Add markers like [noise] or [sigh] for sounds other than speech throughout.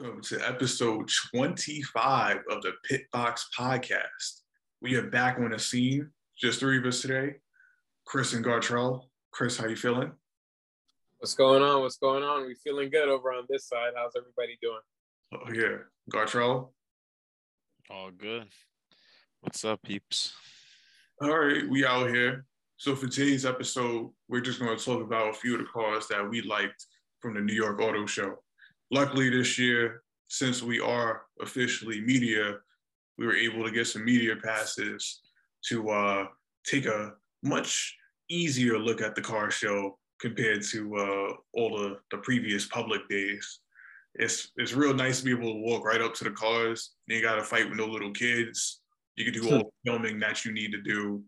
Welcome to episode 25 of the Pitbox Podcast. We are back on the scene, just three of us today. Chris and Gartrell. Chris, how you feeling? What's going on? What's going on? We feeling good over on this side. How's everybody doing? Oh yeah, Gartrell. All good. What's up, peeps? All right, we out here. So for today's episode, we're just going to talk about a few of the cars that we liked from the New York Auto Show. Luckily, this year, since we are officially media, we were able to get some media passes to uh, take a much easier look at the car show compared to uh, all the, the previous public days. It's it's real nice to be able to walk right up to the cars. You ain't got to fight with no little kids. You can do all the filming that you need to do.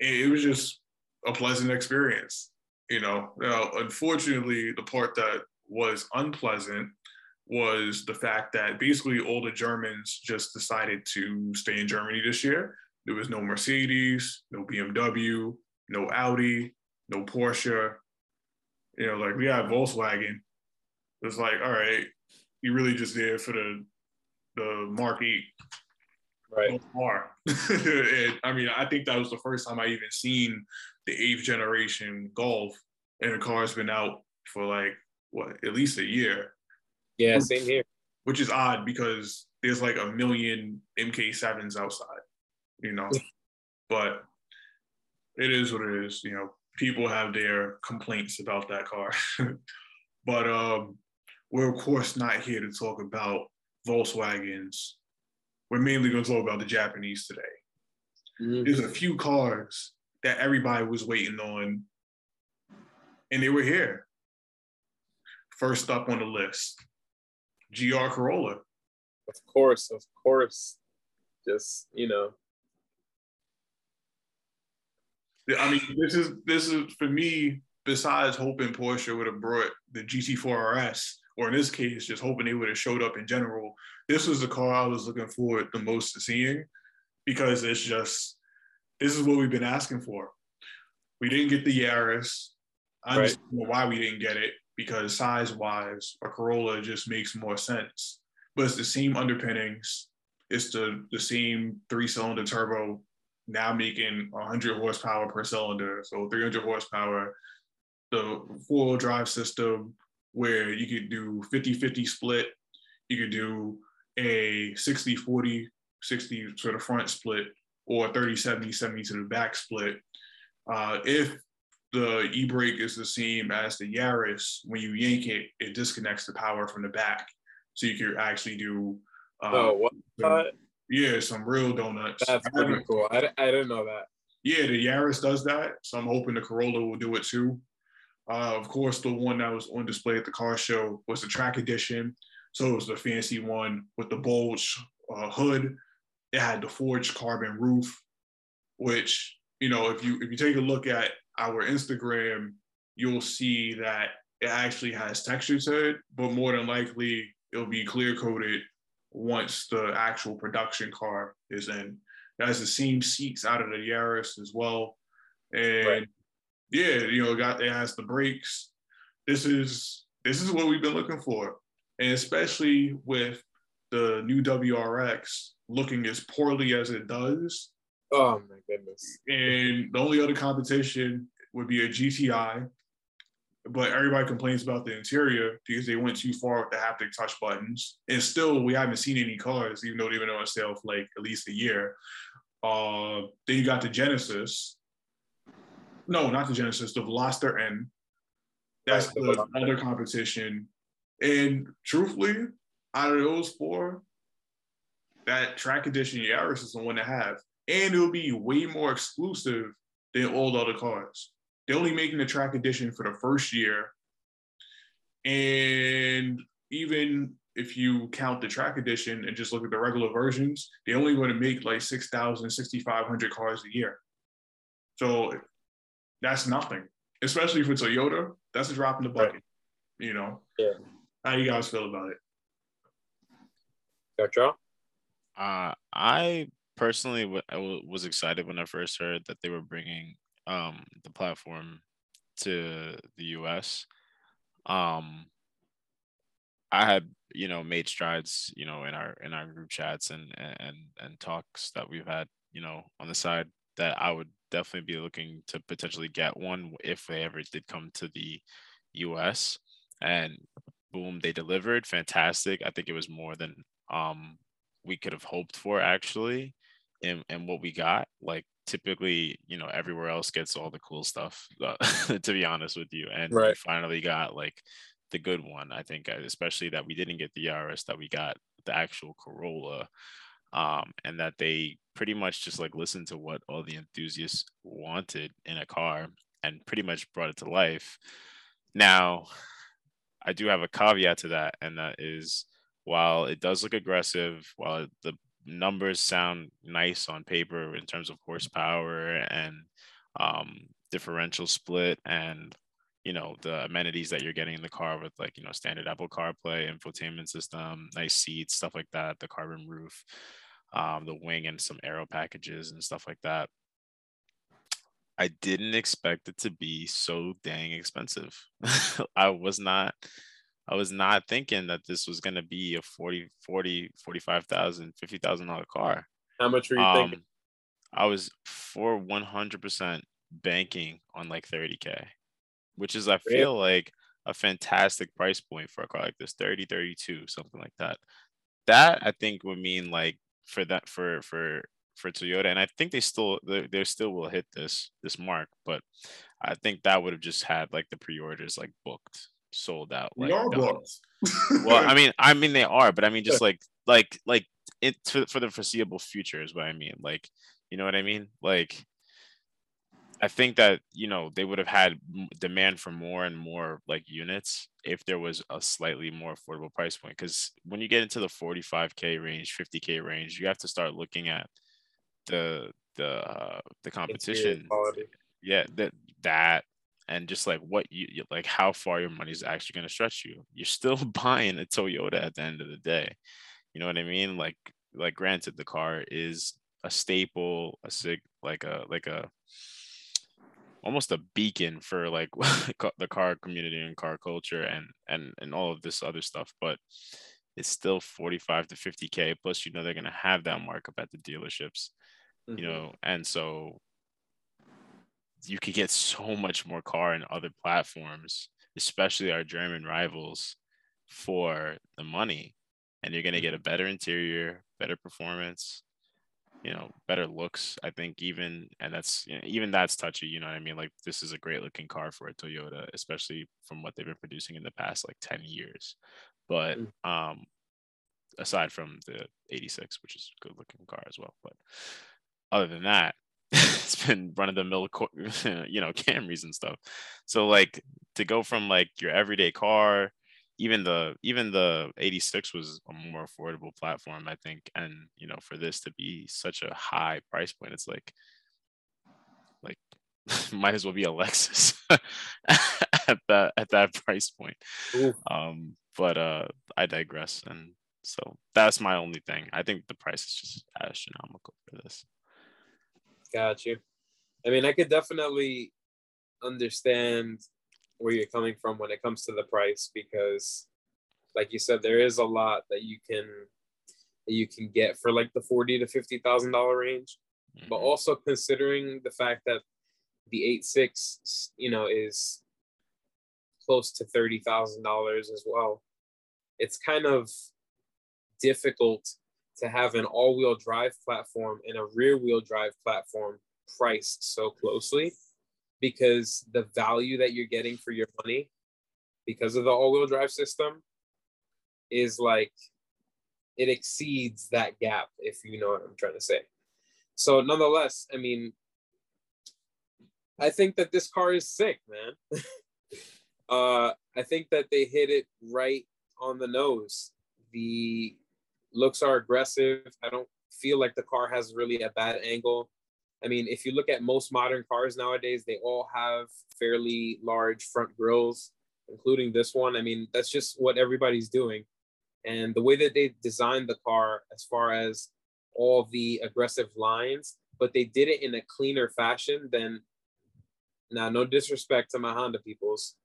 And it was just a pleasant experience. You know, now, unfortunately, the part that was unpleasant was the fact that basically all the Germans just decided to stay in Germany this year. There was no Mercedes, no BMW, no Audi, no Porsche. You know, like we had Volkswagen. It's like, all right, you really just there for the the Mark 8 right car. [laughs] and I mean, I think that was the first time I even seen the eighth generation Golf, and the car's been out for like what at least a year. Yeah, same here. Which is odd because there's like a million MK7s outside, you know. [laughs] but it is what it is, you know. People have their complaints about that car. [laughs] but um we're of course not here to talk about Volkswagens. We're mainly going to talk about the Japanese today. Mm-hmm. There's a few cars that everybody was waiting on, and they were here. First up on the list, GR Corolla. Of course, of course. Just, you know. I mean, this is this is for me, besides hoping Porsche would have brought the GT4 RS, or in this case, just hoping they would have showed up in general. This was the car I was looking forward the most to seeing because it's just this is what we've been asking for. We didn't get the Yaris. I understand right. why we didn't get it because size wise, a Corolla just makes more sense. But it's the same underpinnings. It's the, the same three cylinder turbo now making 100 horsepower per cylinder. So 300 horsepower. The four wheel drive system where you could do 50 50 split. You could do a 60 40, 60 to the front split, or 30 70 70 to the back split. Uh, if the e-brake is the same as the Yaris. When you yank it, it disconnects the power from the back, so you can actually do. Uh, oh, what? Some, yeah, some real donuts. That's pretty cool. I, I didn't know that. Yeah, the Yaris does that, so I'm hoping the Corolla will do it too. Uh, of course, the one that was on display at the car show was the track edition. So it was the fancy one with the bulge uh, hood. It had the forged carbon roof, which you know, if you if you take a look at our Instagram, you'll see that it actually has texture to it, but more than likely it'll be clear coated once the actual production car is in. It has the same seats out of the Yaris as well. And right. yeah, you know, got it has the brakes. This is this is what we've been looking for. And especially with the new WRX looking as poorly as it does, Oh my goodness. And the only other competition would be a GTI, but everybody complains about the interior because they went too far with the haptic touch buttons. And still, we haven't seen any cars, even though they've been on sale for like at least a year. Uh, then you got the Genesis. No, not the Genesis, the Veloster N. That's the other competition. And truthfully, out of those four, that track edition Yaris is the one to have and it'll be way more exclusive than all the other cars. They're only making the track edition for the first year. And even if you count the track edition and just look at the regular versions, they're only going to make like 6,000, 6,500 cars a year. So that's nothing, especially for Toyota. That's a drop in the bucket, right. you know? Yeah. How you guys feel about it? Gotcha. Uh, I personally I was excited when I first heard that they were bringing um, the platform to the US. Um, I had you know made strides you know in our in our group chats and and and talks that we've had you know on the side that I would definitely be looking to potentially get one if they ever did come to the US and boom they delivered. Fantastic. I think it was more than um we could have hoped for actually and and what we got like typically you know everywhere else gets all the cool stuff uh, [laughs] to be honest with you and right. we finally got like the good one i think uh, especially that we didn't get the yaris that we got the actual corolla um, and that they pretty much just like listened to what all the enthusiasts wanted in a car and pretty much brought it to life now i do have a caveat to that and that is while it does look aggressive while the numbers sound nice on paper in terms of horsepower and um, differential split and you know the amenities that you're getting in the car with like you know standard apple carplay infotainment system nice seats stuff like that the carbon roof um, the wing and some aero packages and stuff like that. I didn't expect it to be so dang expensive. [laughs] I was not I was not thinking that this was going to be a 40, 40, 45,000, 50,000 dollar car. How much were you um, thinking? I was for 100% banking on like 30K, which is, I feel like a fantastic price point for a car like this 30, 32, something like that. That I think would mean like for that, for, for, for Toyota, and I think they still they, they still will hit this this mark, but I think that would have just had like the pre-orders like booked sold out. Like, are books. well, I mean, I mean they are, but I mean just like like like it for, for the foreseeable future is what I mean. Like, you know what I mean? Like, I think that you know they would have had demand for more and more like units if there was a slightly more affordable price point. Because when you get into the 45k range, 50k range, you have to start looking at the the uh, the competition. Yeah, that that and just like what you like how far your money is actually going to stretch you. You're still [laughs] buying a toyota at the end of the day. You know what i mean? Like like granted the car is a staple a sig like a like a almost a beacon for like [laughs] the car community and car culture and and and all of this other stuff but it's still 45 to 50k plus you know they're going to have that markup at the dealerships mm-hmm. you know? And so you could get so much more car in other platforms, especially our German rivals, for the money. And you're going to get a mm-hmm. better interior, better performance, you know, better looks. I think even, and that's you know, even that's touchy. You know what I mean? Like this is a great looking car for a Toyota, especially from what they've been producing in the past like ten years. But mm. um, aside from the 86, which is a good looking car as well. But other than that, it's [laughs] been run of the mill, [laughs] you know, Camrys and stuff. So like to go from like your everyday car, even the even the 86 was a more affordable platform, I think. And you know, for this to be such a high price point, it's like like [laughs] might as well be a Lexus at that at that price point. Ooh. Um, but uh I digress. And so that's my only thing. I think the price is just astronomical for this. Got you. I mean, I could definitely understand where you're coming from when it comes to the price because, like you said, there is a lot that you can that you can get for like the forty to fifty thousand dollar range, mm-hmm. but also considering the fact that the eight six, you know, is close to thirty thousand dollars as well. It's kind of difficult to have an all-wheel drive platform and a rear-wheel drive platform priced so closely because the value that you're getting for your money because of the all-wheel drive system is like it exceeds that gap if you know what i'm trying to say. So nonetheless i mean i think that this car is sick man. [laughs] Uh i think that they hit it right on the nose. The looks are aggressive. I don't feel like the car has really a bad angle. I mean, if you look at most modern cars nowadays, they all have fairly large front grills, including this one. I mean, that's just what everybody's doing. And the way that they designed the car, as far as all the aggressive lines, but they did it in a cleaner fashion than now, no disrespect to my Honda peoples,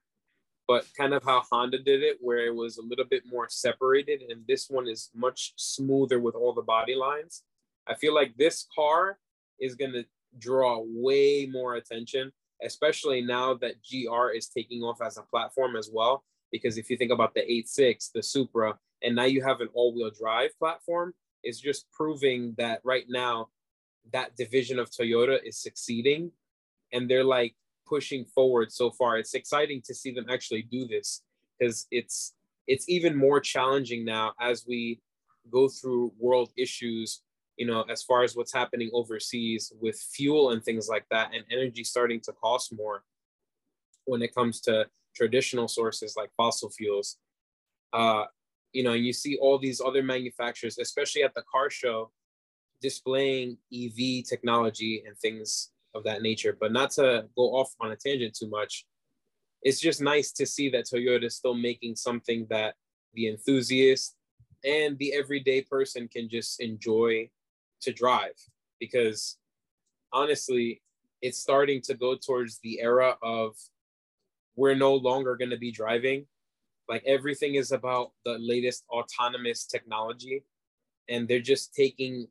but kind of how Honda did it, where it was a little bit more separated, and this one is much smoother with all the body lines. I feel like this car is going to draw way more attention, especially now that GR is taking off as a platform as well. Because if you think about the 86, the Supra, and now you have an all-wheel drive platform, it's just proving that right now that division of Toyota is succeeding, and they're like pushing forward so far. It's exciting to see them actually do this because it's it's even more challenging now as we go through world issues you know, as far as what's happening overseas with fuel and things like that, and energy starting to cost more when it comes to traditional sources like fossil fuels. Uh, you know, you see all these other manufacturers, especially at the car show, displaying EV technology and things of that nature. But not to go off on a tangent too much, it's just nice to see that Toyota is still making something that the enthusiast and the everyday person can just enjoy to drive because honestly, it's starting to go towards the era of we're no longer going to be driving. Like everything is about the latest autonomous technology, and they're just taking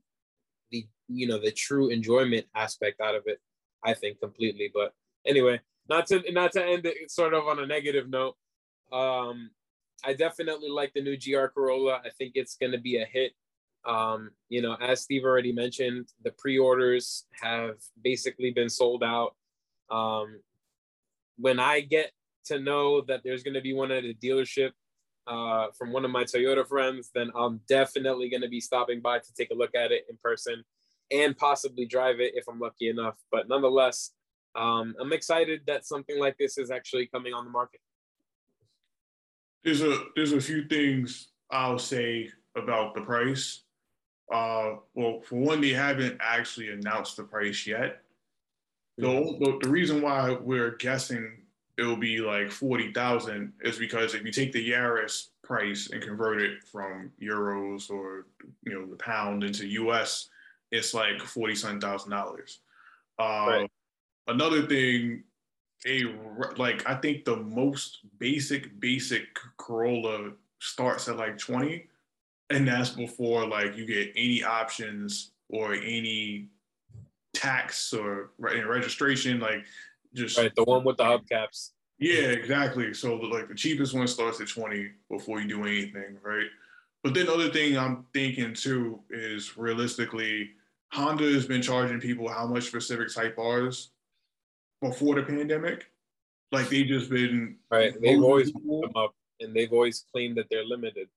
the you know the true enjoyment aspect out of it. I think completely. But anyway, not to not to end it sort of on a negative note. Um, I definitely like the new GR Corolla. I think it's going to be a hit. Um, you know, as Steve already mentioned, the pre-orders have basically been sold out. Um, when I get to know that there's going to be one at a dealership uh, from one of my Toyota friends, then I'm definitely going to be stopping by to take a look at it in person and possibly drive it if I'm lucky enough. But nonetheless, um, I'm excited that something like this is actually coming on the market. There's a there's a few things I'll say about the price. Uh, well, for one, they haven't actually announced the price yet. The, the, the reason why we're guessing it'll be like 40,000 is because if you take the Yaris price and convert it from euros or, you know, the pound into US, it's like 40 something thousand dollars. Uh, right. Another thing, a like I think the most basic basic Corolla starts at like 20 and that's before like you get any options or any tax or registration like just right the one with the hubcaps yeah exactly so the, like the cheapest one starts at 20 before you do anything right but then the other thing i'm thinking too is realistically honda has been charging people how much for civic type r's before the pandemic like they just been right they've always put them up and they've always claimed that they're limited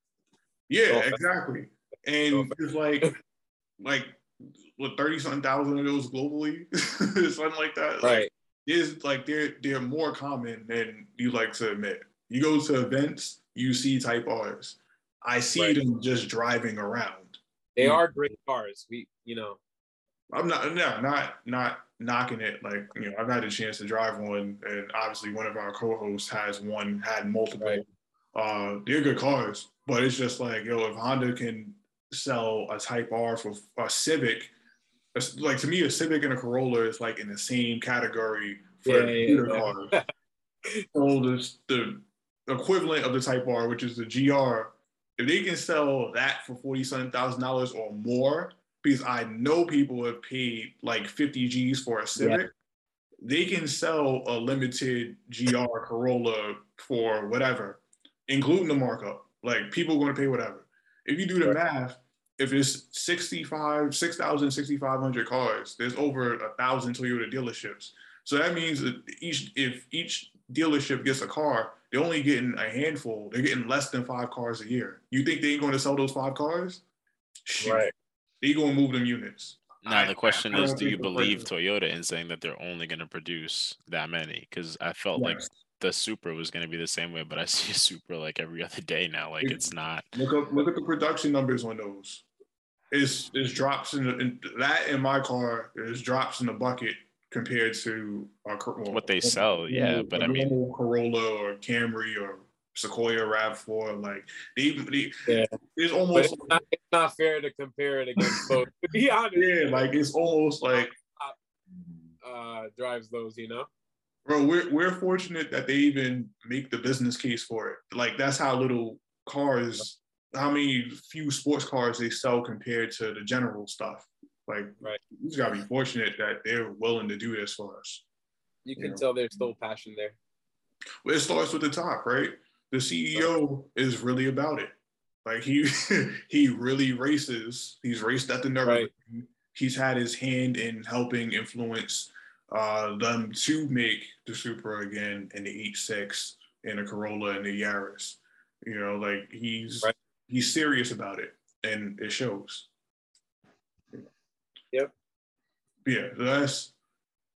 yeah, exactly. And it's like, like, what thirty something thousand of those globally, [laughs] something like that. Right. Like, is like they're they're more common than you like to admit. You go to events, you see Type R's. I see right. them just driving around. They are great cars. We, you know. I'm not, no, not, not knocking it. Like, you know, I've had a chance to drive one, and obviously one of our co-hosts has one, had multiple. Right. Uh, they're good cars, but it's just like, yo, if Honda can sell a Type R for a Civic, like to me, a Civic and a Corolla is like in the same category for yeah, yeah, yeah. cars. [laughs] so the, the equivalent of the Type R, which is the GR, if they can sell that for forty something thousand dollars or more, because I know people have paid like fifty G's for a Civic. Yeah. They can sell a limited GR Corolla for whatever, including the markup. Like people are going to pay whatever. If you do the right. math, if it's 65, 6,000, 6,500 cars, there's over a thousand Toyota dealerships. So that means that each, if each dealership gets a car, they're only getting a handful. They're getting less than five cars a year. You think they ain't going to sell those five cars? Shoot. Right. They going to move them units. Now the question I, is, I do you believe Toyota in saying that they're only going to produce that many? Because I felt yes. like the Supra was going to be the same way, but I [laughs] see a Supra like every other day now. Like it's not. Look up, look at the production numbers on those. It's it's drops in, the, in that in my car. There's drops in the bucket compared to our, well, what they sell. Yeah, but I mean Corolla or Camry or Sequoia Rav Four. Like they, they yeah. it's almost it's not, it's not, fair to compare it against [laughs] both. to be honest, yeah, like it's almost like uh, drives those, you know. Bro, we're we're fortunate that they even make the business case for it. Like that's how little cars, how many few sports cars they sell compared to the general stuff. Like, right. you just gotta be fortunate that they're willing to do this for us. You can Yeah. tell there's still passion there. Well, it starts with the top, right? The CEO is really about it. Like he [laughs] he really races. He's raced at the Nürburgring. Right. He's had his hand in helping influence uh, them to make the Supra again and the 86 and the Corolla and the Yaris. You know, like he's Right. he's serious about it, and it shows. Yep. Yeah, that's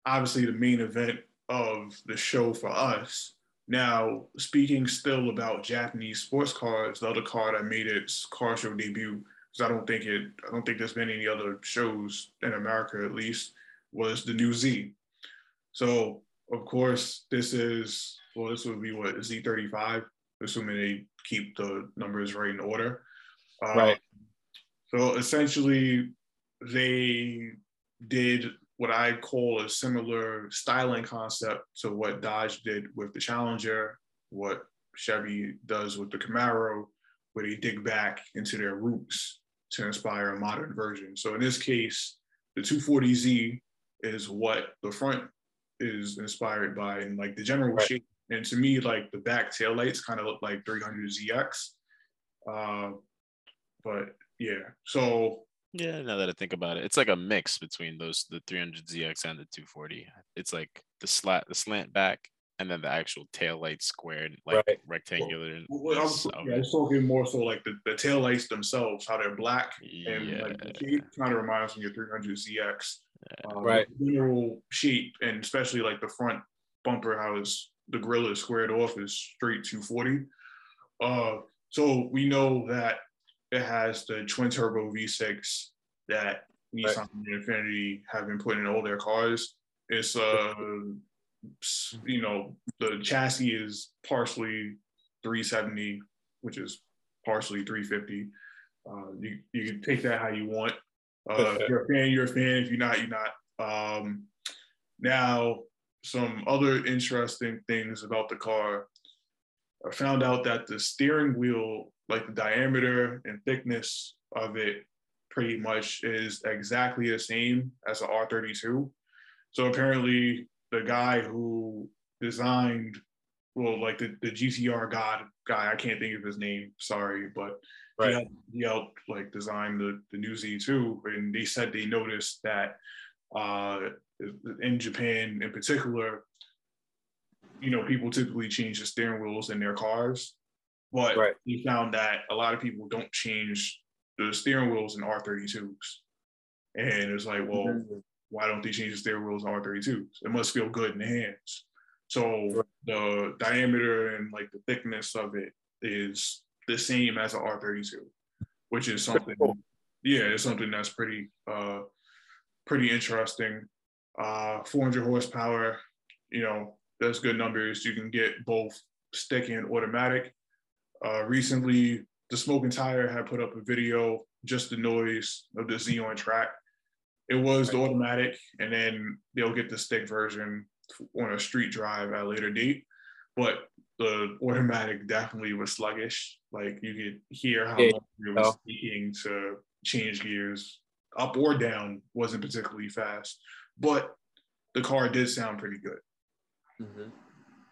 obviously the main event of the show for us. Now, speaking still about Japanese sports cars, the other car that made its car show debut, because I don't think it, I don't think there's been any other shows in America at least, was the new Z. So, of course, this is well, this would be what Z35, assuming they keep the numbers right in order. Uh, Right. So essentially, they did what I call a similar styling concept to what Dodge did with the Challenger, what Chevy does with the Camaro, where they dig back into their roots to inspire a modern version. So in this case, the 240Z is what the front is inspired by, and like the general Right. shape. And to me, like the back taillights kind of look like 300ZX. Uh, but yeah, so Yeah, now that I think about it, it's like a mix between those the 300ZX and the 240. It's like the slat, the slant back, and then the actual tail light squared, like Right. rectangular. Well, I was, yeah, I was talking more so like the, the taillights themselves, how they're black and yeah, like the shape kind of reminds me of 300ZX. Uh, Right. the General shape and especially like the front bumper, how it's the grill is squared off is straight 240. Uh, so we know that it has the twin turbo V6 that Nissan and Infiniti have been putting in all their cars. It's uh, you know, the chassis is partially 370, which is partially 350. Uh, you you can take that how you want. Uh, if [laughs] you're a fan, you're a fan. If you're not, you're not. Um, now, some other interesting things about the car. I found out that the steering wheel, like the diameter and thickness of it, pretty much is exactly the same as an R32. So apparently, the guy who designed, well, like the, the GTR god guy, I can't think of his name, sorry, but he helped, he helped like design the, the new Z2. And they said they noticed that uh, in Japan in particular, you know, people typically change the steering wheels in their cars. But Right. he found that a lot of people don't change the steering wheels in R32s. And it's like, well, Mm-hmm. why don't they change the steering wheels in R32s? It must feel good in the hands. So Right. the diameter and like the thickness of it is the same as an R32, which is something, cool. yeah, it's something that's pretty, uh, pretty interesting. Uh, 400 horsepower, you know, that's good numbers. You can get both stick and automatic. Uh, recently, the Smoking Tire had put up a video, just the noise of the Z on track. It was the automatic, and then they'll get the stick version on a street drive at a later date. But the automatic definitely was sluggish. Like you could hear how Yeah, long it was taking to change gears up or down wasn't particularly fast. But the car did sound pretty good, Mhm.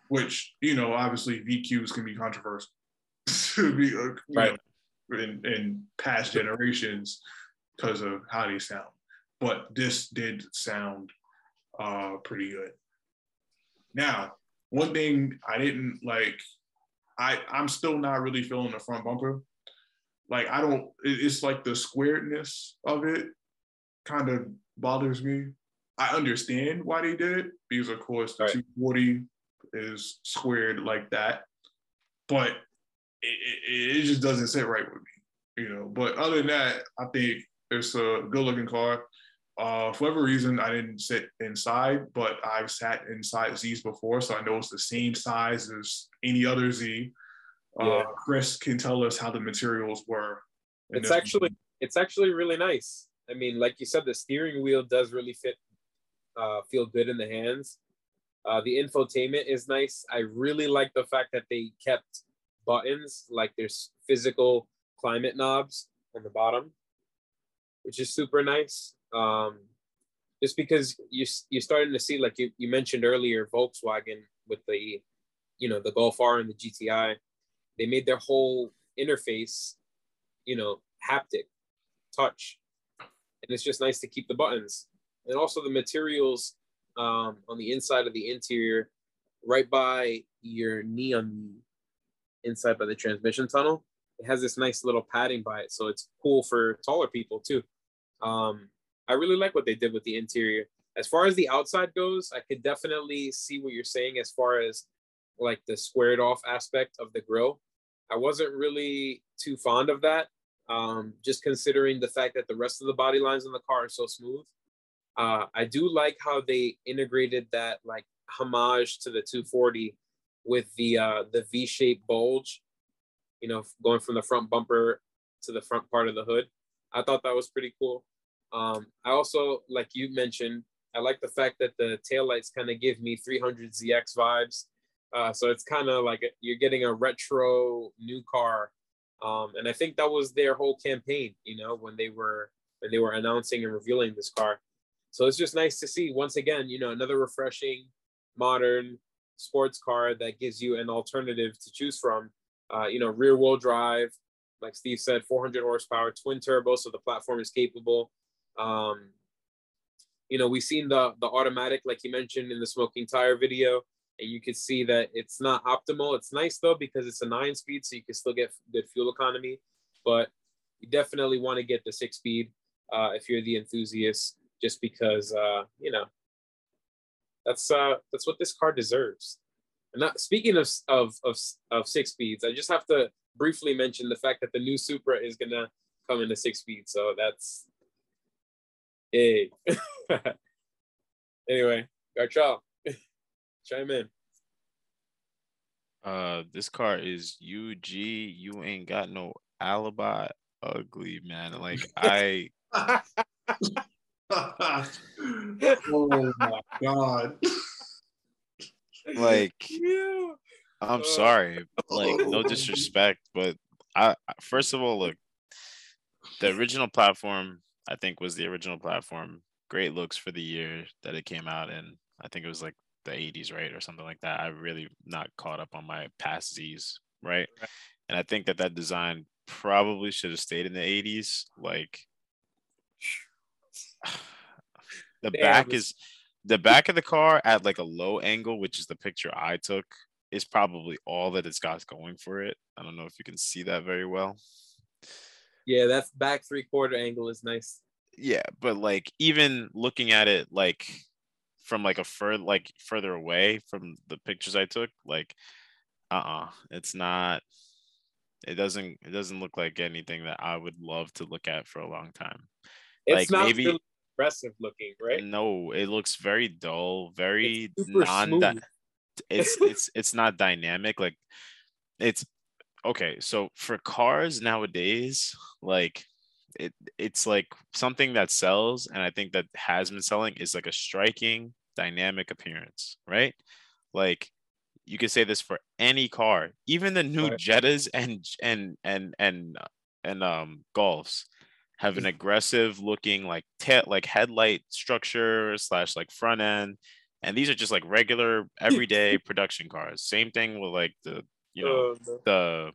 which, you know, obviously VQs can be controversial. [laughs] to be, uh, you Right. know, in, in past generations because of how they sound. But this did sound uh, pretty good. Now, one thing I didn't like, I I'm still not really feeling the front bumper. Like I don't, it- it's like the squaredness of it kind of bothers me. I understand why they did it because of course the Right. 240 is squared like that, but it, it, it just doesn't sit right with me, you know. But other than that, I think it's a good looking car. Uh, for whatever reason, I didn't sit inside, but I've sat inside Z's before, so I know it's the same size as any other Z. Uh, Yeah. Chris can tell us how the materials were. It's actually it's actually really nice. I mean, like you said, the steering wheel does really fit, uh, feel good in the hands. Uh, the infotainment is nice. I really like the fact that they kept buttons, like there's physical climate knobs on the bottom, which is super nice. Um, just because you you're starting to see, like you, you mentioned earlier, Volkswagen with the, you know, the Golf R and the GTI, they made their whole interface, you know, haptic, touch, and it's just nice to keep the buttons and also the materials um, on the inside of the interior, right by your knee on inside by the transmission tunnel. It has this nice little padding by it, so it's cool for taller people too. Um, I really like what they did with the interior. As far as the outside goes, I could definitely see what you're saying as far as like the squared off aspect of the grill. I wasn't really too fond of that, um, just considering the fact that the rest of the body lines on the car are so smooth. Uh, I do like how they integrated that like homage to the 240 with the uh, the V-shaped bulge, you know, going from the front bumper to the front part of the hood. I thought that was pretty cool. Um, I also, like you mentioned, I like the fact that the taillights kind of give me 300ZX vibes. Uh, so it's kind of like a, you're getting a retro new car. Um, and I think that was their whole campaign, you know, when they were when they were announcing and revealing this car. So it's just nice to see once again, you know, another refreshing, modern sports car that gives you an alternative to choose from. Uh, you know, rear wheel drive, like Steve said, 400 horsepower, twin turbo, so the platform is capable. Um, you know, we've seen the the automatic, like you mentioned in the smoking tire video, and you can see that it's not optimal. It's nice though because it's a nine speed, so you can still get good fuel economy. But you definitely want to get the six speed uh, if you're the enthusiast just because uh, you know that's uh, that's what this car deserves. And not speaking of, of of of six speeds, I just have to briefly mention the fact that the new Supra is gonna come into six speeds. So that's hey. [laughs] anyway, Garchal, [laughs] chime in. Uh, this car is UG. You ain't got no alibi. Ugly man. Like [laughs] I. [laughs] oh my god. Like yeah. I'm uh, sorry. Like no [laughs] disrespect, but I first of all look the original platform I think was the original platform. Great looks for the year that it came out in. I think it was like the 80s, right? Or something like that. I really not caught up on my past Z's, right? right. And I think that that design probably should have stayed in the 80s. Like the Damn. back is the back of the car at like a low angle, which is the picture I took, is probably all that it's got going for it. I don't know if you can see that very well. Yeah, that back three quarter angle is nice. Yeah, but like even looking at it like from like a further like further away from the pictures I took, like uh-uh, it's not it doesn't it doesn't look like anything that I would love to look at for a long time. It's like maybe really impressive looking, right? No, it looks very dull, very non. Di- it's [laughs] it's it's not dynamic. Like it's okay. So for cars nowadays, like it it's like something that sells, and I think that has been selling is like a striking, dynamic appearance, right? Like you could say this for any car, even the new right. Jettas and and and and and um Golfs have an aggressive looking like like headlight structure slash like front end and these are just like regular [laughs] everyday production cars same thing with like the you know uh, the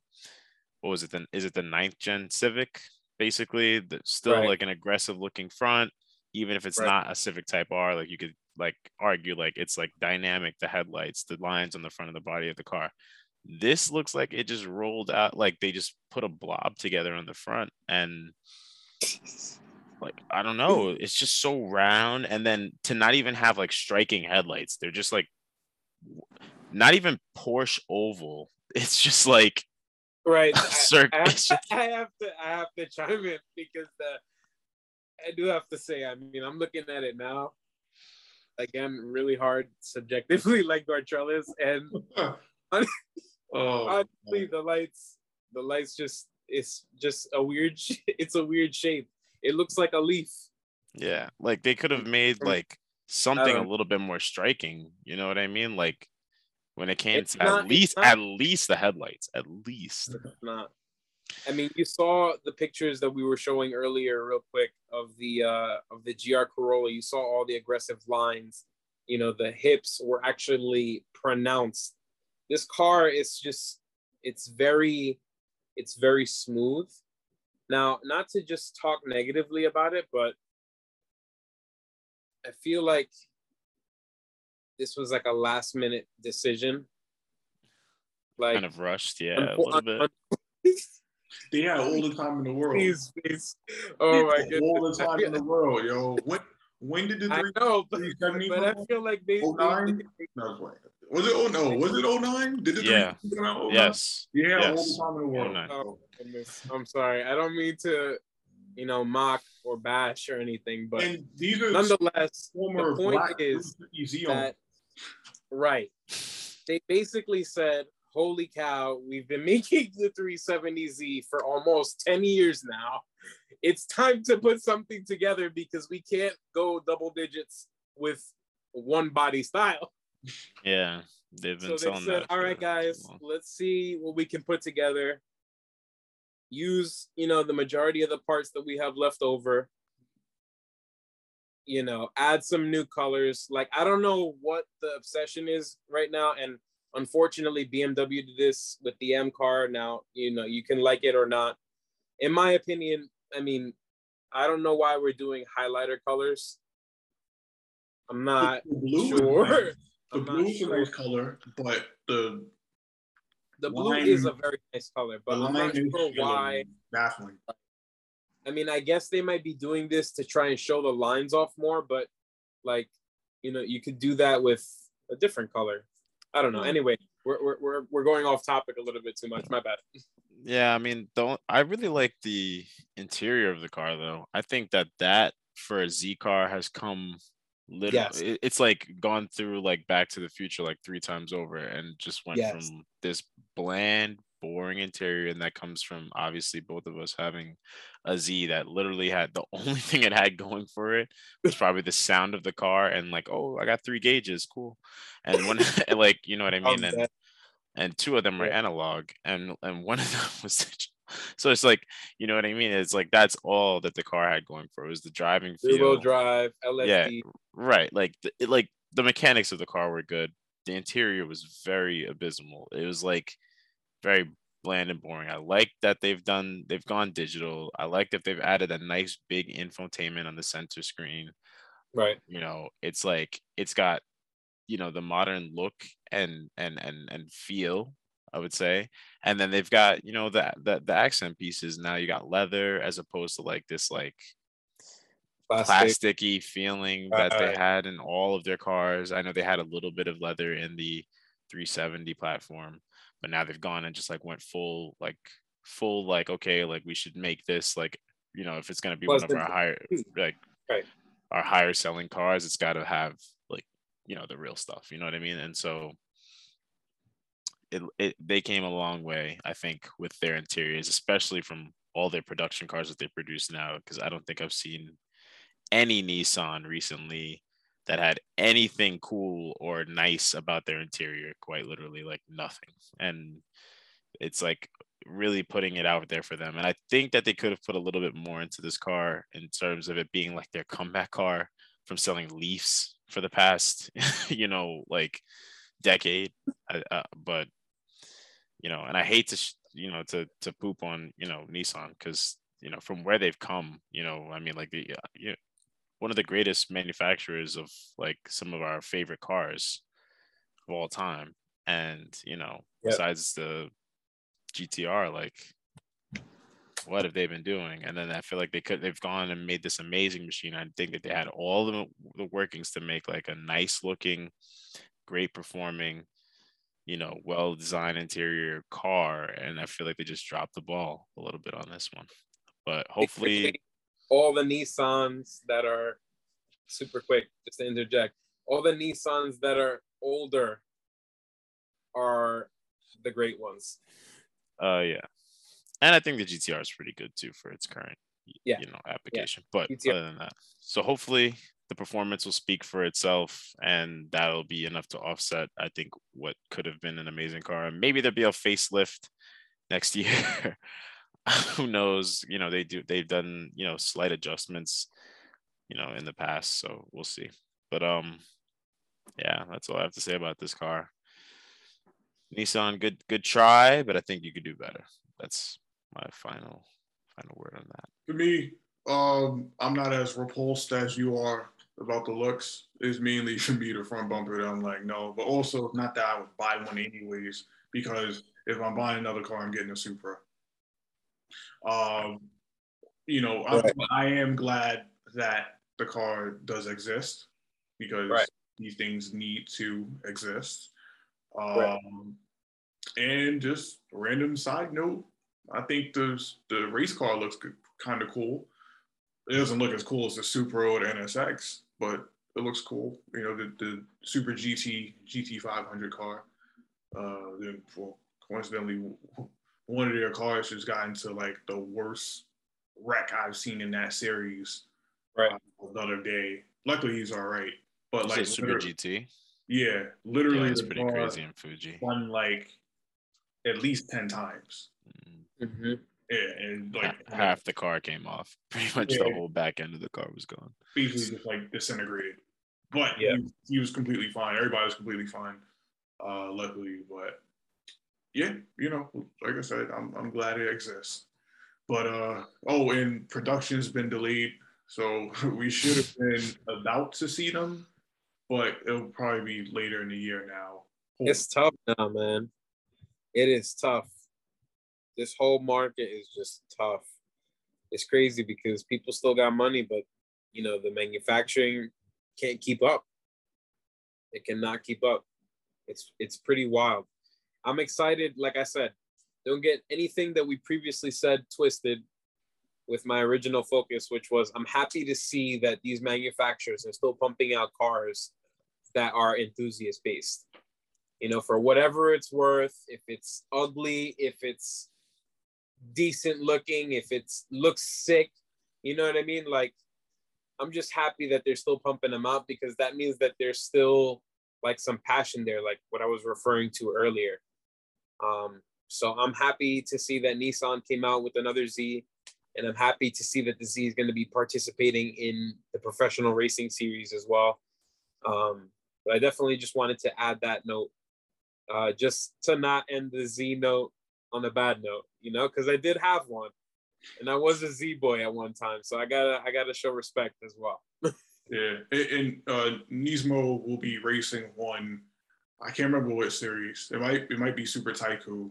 what was it then is it the ninth gen civic basically the, still right. like an aggressive looking front even if it's right. not a civic type r like you could like argue like it's like dynamic the headlights the lines on the front of the body of the car this looks like it just rolled out like they just put a blob together on the front and like I don't know, it's just so round, and then to not even have like striking headlights, they're just like not even Porsche oval. [laughs] It's just like right. [laughs] I, I, [laughs] have to, I, have to, I have to chime in because the, I do have to say, I mean, I'm looking at it now again really hard subjectively, like Gartrellis, and oh, honestly, the lights, the lights just it's just a weird [laughs] it's a weird shape it looks like a leaf yeah like they could have made like something a little bit more striking. You know what I mean? Like when it came It's to not- at least at least the headlights, at least. It's not. I mean, you saw the pictures that we were showing earlier, real quick, of the uh, of the GR Corolla. You saw all the aggressive lines. You know, the hips were actually pronounced. This car is just, it's very, it's very smooth. Now, not to just talk negatively about it, but I feel like this was like a last minute decision. Like, kind of rushed, yeah, a unfo- little bit. They had all the time in the world. please, please. Oh my goodness. All the time in the world, yo. When when did the three? I three know, [laughs] but, but I feel like they, they, 09? No, was playing. Was it oh no? Was it oh nine? Did the Yeah. 370 come out 09? Yes. Yeah, all Yes. the time in the world. oh, oh I'm sorry. I don't mean to, you know, mock or bash or anything, but And these are nonetheless, the point black is that right. They basically said, "Holy cow, we've been [laughs] making the 370Z for almost 10 years now. It's time to put something together because we can't go double digits with one body style." Yeah. They've been so they said, "All right, guys, let's see what we can put together. Use, you know, the majority of the parts that we have left over. You know, add some new colors. Like I don't know what the obsession is right now, and unfortunately, BMW did this with the M car. Now, you know, you can like it or not. In my opinion, I mean, I don't know why we're doing highlighter colors. I'm not the blue sure. [laughs] The blue is a nice color, but the The blue Line- is a very nice color, but I'm not sure why. baffling. I mean, I guess they might be doing this to try and show the lines off more, but like, you know, you could do that with a different color. I don't know. Anyway, we're we're, we're going off topic a little bit too much. My bad. [laughs] Yeah, I mean, don't I really like the interior of the car though. I think that that for a Z car has come literally Yes. it- it's like gone through like Back to the Future like three times over and just went Yes. from this bland, boring interior, and that comes from obviously both of us having a Z that literally had the [laughs] only thing it had going for it was probably the sound of the car and like, oh, I got three gauges, cool. And when [laughs] like you know what I mean, and. And two of them are Yeah. analog and and one of [laughs] them was digital. so it's like you know what i mean it's like that's all that the car had going for it was the driving feel drive, LSD. yeah right like the, it, like the mechanics of the car were good the interior was very abysmal it was like very bland and boring i like that they've done they've gone digital i like that they've added a nice big infotainment on the center screen Right. you know it's like it's got you know the modern look and and and and feel i would say. And then they've got you know the the, the accent pieces. Now you got leather as opposed to like this like Plastic. plasticky feeling that they uh-uh. had in all of their cars. I know they had a little bit of leather in the 370 platform but now they've gone and just like went full like full like okay like we should make this like you know if it's going to be one of our higher like Right. our higher selling cars it's got to have you know the real stuff you know what i mean? And so it, it they came a long way i think with their interiors especially from all their production cars that they produce now because i don't think i've seen any nissan recently that had anything cool or nice about their interior quite literally like nothing. And it's like really putting it out there for them. And i think that they could have put a little bit more into this car in terms of it being like their comeback car from selling leafs for the past [laughs] you know like decade uh, but you know and i hate to sh- you know to to poop on you know nissan because you know from where they've come you know i mean like the uh, you one of the greatest manufacturers of like some of our favorite cars of all time and you know Yep. besides the gtr like what have they been doing and then i feel like they could they've gone and made this amazing machine i think that they had all the, the workings to make like a nice looking great performing you know well designed interior car and i feel like they just dropped the ball a little bit on this one. But hopefully all the Nissans that are super quick, just to interject, all the Nissans that are older are the great ones. Uh, yeah, and I think the GTR is pretty good too for its current, Yeah. you know, application. But GTR. other than that, so hopefully the performance will speak for itself, and that'll be enough to offset, I think, what could have been an amazing car. Maybe there'll be a facelift next [laughs] year. Who knows? You know, they do. They've done you know slight adjustments, you know, in the past, so we'll see. But um, yeah, that's all I have to say about this car. Nissan, good good try, but I think you could do better. That's my final final word on that. To me, um, I'm not as repulsed as you are about the looks. It's mainly [laughs] for me the front bumper that I'm like, no. But also not that I would buy one anyways, because if I'm buying another car, I'm getting a Supra. Um, you know, right. I, I am glad that the car does exist because right. these things need to exist. Um, right. And just random side note, I think the the race car looks kind of cool. It doesn't look as cool as the Supra or the NSX, but it looks cool. You know, the, the Super GT GT 500 car. Uh, then well, coincidentally, one of their cars just got into like the worst wreck I've seen in that series. Right. Uh, the other day. Luckily, he's all right. But like Super GT. Yeah, literally, yeah, it's pretty crazy in Fuji. Won like at least ten times. Mm-hmm. Yeah, and like half the car came off. [laughs] Pretty much yeah. the whole back end of the car was gone. Basically, just like disintegrated. But yeah, he, he was completely fine. Everybody was completely fine. Uh, luckily, but yeah, you know, like I said, I'm I'm glad it exists. But uh, oh, and production's been delayed, so [laughs] we should have been [laughs] about to see them but it'll probably be later in the year now. It's tough now, man. It is tough. This whole market is just tough. It's crazy because people still got money, but you know the manufacturing can't keep up. It cannot keep up. It's it's pretty wild. I'm excited. Like I said, don't get anything that we previously said twisted with my original focus, which was I'm happy to see that these manufacturers are still pumping out cars that are enthusiast based. You know, for whatever it's worth, if it's ugly, if it's decent looking, if it looks sick, you know what I mean? Like, I'm just happy that they're still pumping them out because that means that there's still like some passion there, like what I was referring to earlier. Um, so I'm happy to see that Nissan came out with another Z, and I'm happy to see that the Z is going to be participating in the professional racing series as well. Um, but I definitely just wanted to add that note, uh, just to not end the Z note on a bad note, you know, because I did have one, and I was a Z boy at one time, so I gotta I gotta show respect as well. [laughs] yeah, and uh, Nismo will be racing one. I can't remember what series. It might it might be Super Taikyu.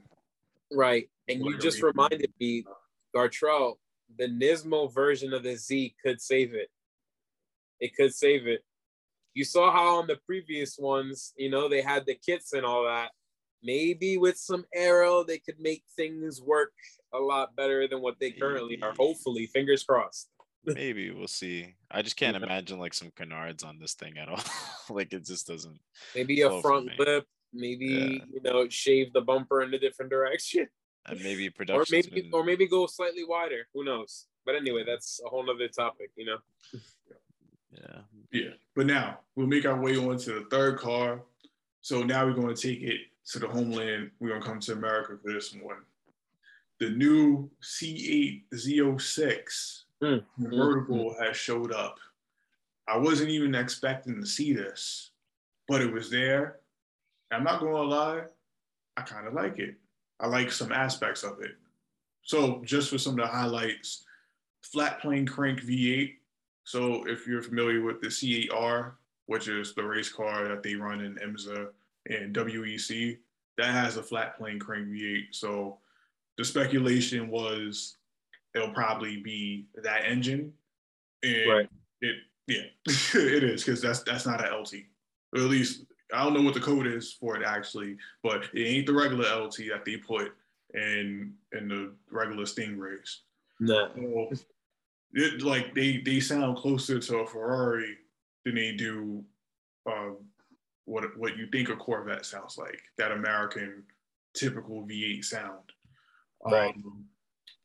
Right, and you just reminded me, Gartrell, the Nismo version of the Z could save it. It could save it you saw how on the previous ones, you know, they had the kits and all that. Maybe with some aero they could make things work a lot better than what they currently are. Hopefully, fingers crossed. [laughs] Maybe we'll see. I just can't imagine like some canards on this thing at all. [laughs] like it just doesn't. Maybe a front lip. Maybe yeah. you know shave the bumper in a different direction. [laughs] And maybe production. or maybe been... or maybe go slightly wider. Who knows? But anyway, that's a whole nother topic. You know. Yeah. Yeah. But now we'll make our way on to the third car. So now we're going to take it to the homeland. We're to come to America for this one. The new C8 Z06 mm. convertible mm. has showed up. I wasn't even expecting to see this, but it was there. I'm not going to lie, I kind of like it. I like some aspects of it. So, just for some of the highlights, flat plane crank V8 so if you're familiar with the C8R, which is the race car that they run in IMSA and WEC, that has a flat plane crank V8. So the speculation was it'll probably be that engine. And right. it yeah, [laughs] it is because that's that's not an LT. Or at least I don't know what the code is for it actually, but it ain't the regular LT that they put in in the regular Stingrays. No. So it, like they they sound closer to a Ferrari than they do um, what what you think a Corvette sounds like. That American typical V8 sound. Right. Um,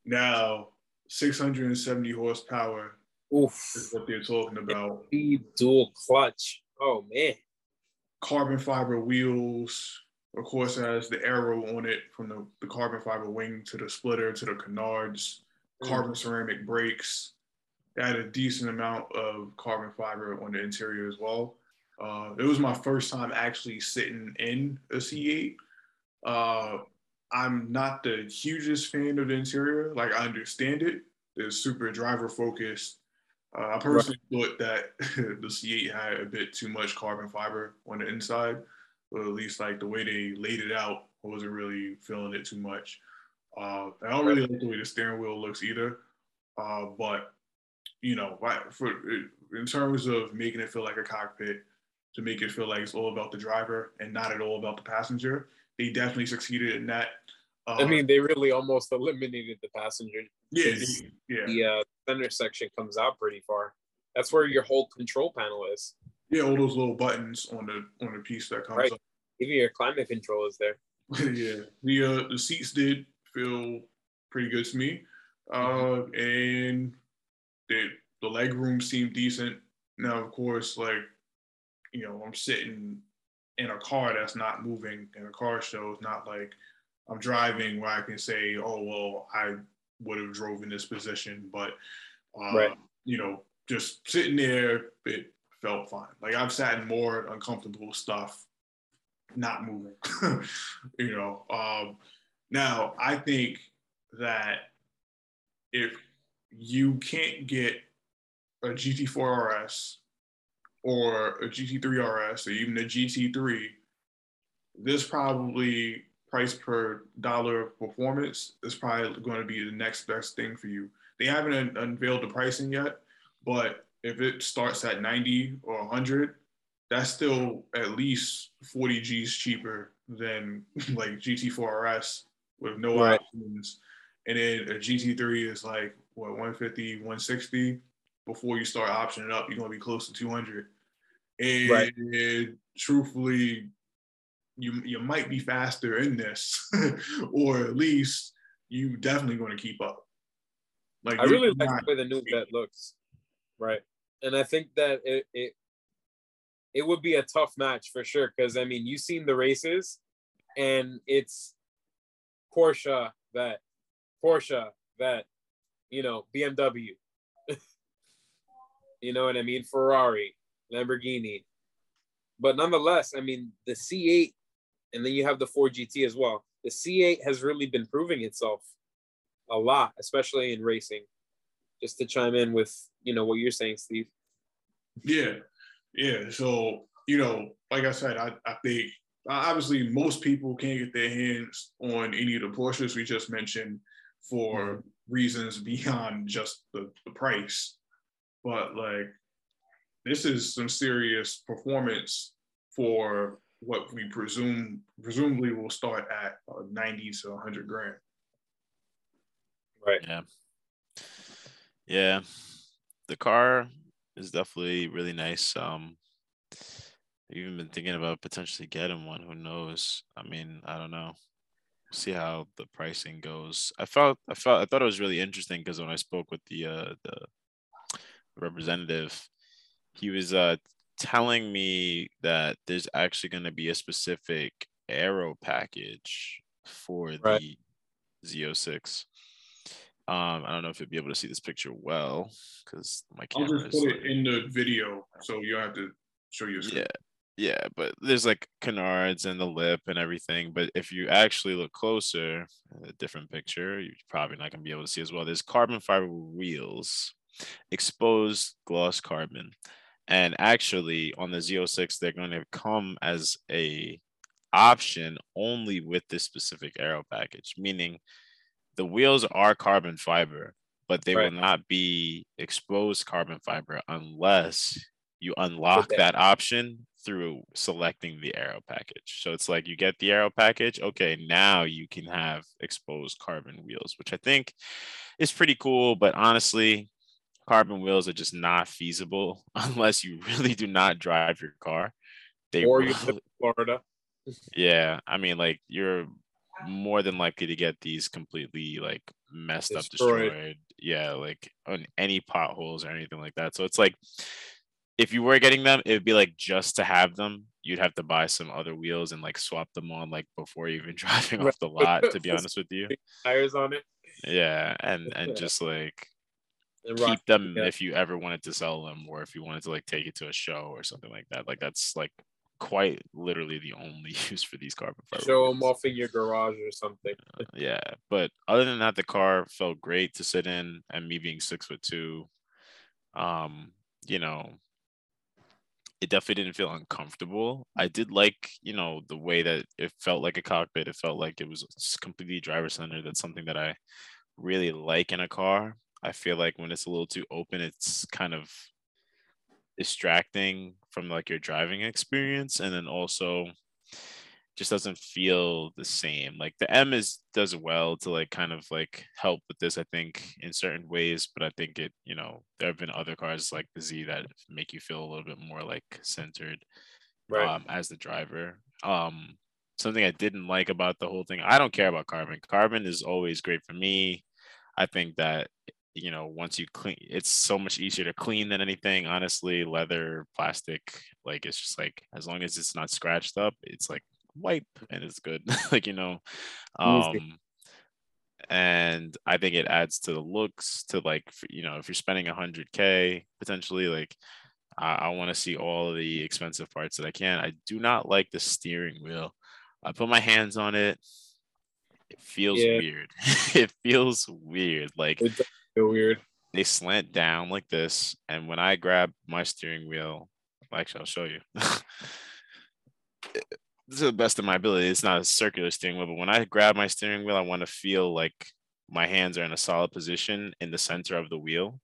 now, 670 horsepower, Oof. is what they're talking about. Speed dual clutch. Oh man. Carbon fiber wheels, of course, has the aero on it from the, the carbon fiber wing to the splitter to the canards, carbon ceramic brakes. They had a decent amount of carbon fiber on the interior as well. Uh, it was my first time actually sitting in a C8. Uh, I'm not the hugest fan of the interior. Like I understand it. It's super driver focused. Uh, I personally thought that [laughs] the C8 had a bit too much carbon fiber on the inside, or at least like the way they laid it out, I wasn't really feeling it too much. Uh, I don't really like the way the steering wheel looks either. Uh, but you know, for in terms of making it feel like a cockpit, to make it feel like it's all about the driver and not at all about the passenger, they definitely succeeded in that. Uh, I mean, they really almost eliminated the passenger. Yeah, yeah. The uh, center section comes out pretty far. That's where your whole control panel is. Yeah, all those little buttons on the on the piece that comes right. up. Even your climate control is there. [laughs] yeah, the uh, the seats did feel pretty good to me, uh, and the the leg room seemed decent. Now, of course, like you know, I'm sitting in a car that's not moving in a car show. It's not like I'm driving where I can say, oh well, I would have drove in this position, but uh, right. you know, just sitting there, it felt fine. Like I've sat in more uncomfortable stuff, not moving. [laughs] you know, um, now I think that if you can't get a GT4 RS or a GT3 RS or even a GT3, this probably price per dollar of performance is probably going to be the next best thing for you. They haven't un- unveiled the pricing yet, but if it starts at 90 or 100, that's still at least 40 G's cheaper than [laughs] like GT4 RS with no Right. options. And then a GT3 is like what 150, 160. Before you start optioning up, you're gonna be close to 200. And Right. truthfully, you you might be faster in this, [laughs] or at least you definitely going to keep up. Like I really like not- the way the new vet looks. Right. And I think that it it, it would be a tough match for sure. Cause I mean, you've seen the races and it's Porsche vet, Porsche vet, you know, BMW. You know what I mean? Ferrari, Lamborghini. But nonetheless, I mean, the C8, and then you have the Ford GT as well. The C8 has really been proving itself a lot, especially in racing. Just to chime in with, you know, what you're saying, Steve. Yeah, yeah. So you know, like I said, I, I think uh, obviously most people can't get their hands on any of the Porsches we just mentioned for mm-hmm. reasons beyond just the, the price. But like, this is some serious performance for what we presume presumably will start at uh, 90 to 100 grand. Right. Yeah. Yeah. The car is definitely really nice. Um I've even been thinking about potentially getting one. Who knows? I mean, I don't know. See how the pricing goes. I felt I felt I thought it was really interesting because when I spoke with the uh the representative, he was uh telling me that there's actually going to be a specific aero package for Right. the Z06. Um, I don't know if you'll be able to see this picture well because my camera. I'll just is. put like- it in the video so you have to show your screen. yeah, yeah, but there's like canards and the lip and everything. But if you actually look closer, a different picture, you're probably not gonna be able to see as well. There's carbon fiber wheels, exposed gloss carbon, and actually on the Z06, they're going to come as a option only with this specific aero package, meaning the wheels are carbon fiber, but they Right. will not be exposed carbon fiber unless you unlock Okay. that option through selecting the aero package. So it's like you get the aero package, okay, now you can have exposed carbon wheels, which I think is pretty cool, but honestly, carbon wheels are just not feasible [laughs] unless you really do not drive your car. They Or you really- live in Florida. [laughs] yeah, I mean, like you're more than likely to get these completely like messed up, Destroyed. destroyed. yeah, like on any potholes or anything like that. So it's like if you were getting them, it would be like just to have them, you'd have to buy some other wheels and like swap them on like before even [laughs] driving off the lot. To be honest with you, tires on it. Yeah, and and just like keep them yeah. if you ever wanted to sell them or if you wanted to like take it to a show or something like that. Like that's like quite literally the only [laughs] use for these carbon fiber. Show them off in your garage or something. Uh, yeah, but other than that, the car felt great to sit in, and me being six foot two, um, you know, it definitely didn't feel uncomfortable. I did like, you know, the way that it felt like a cockpit. It felt like it was completely driver centered. That's something that I really like in a car. I feel like when it's a little too open, it's kind of distracting from like your driving experience. And then also just doesn't feel the same. Like the M is does well to like kind of like help with this, I think, in certain ways. But I think it, you know, there have been other cars like the Z that make you feel a little bit more like centered right. um, as the driver. Um, something I didn't like about the whole thing. I don't care about carbon. Carbon is always great for me. I think that you know once you clean it's so much easier to clean than anything honestly leather plastic like it's just like as long as it's not scratched up it's like wipe and it's good [laughs] like you know um and i think it adds to the looks to like you know if you're spending 100k potentially like i, I want to see all the expensive parts that i can. I do not like the steering wheel. I put my hands on it. It feels yeah. weird. [laughs] It feels weird like feel weird they slant down like this and when i grab my steering wheel actually i'll show you [laughs] to the best of my ability, it's not a circular steering wheel, but when I grab my steering wheel, I want to feel like my hands are in a solid position in the center of the wheel.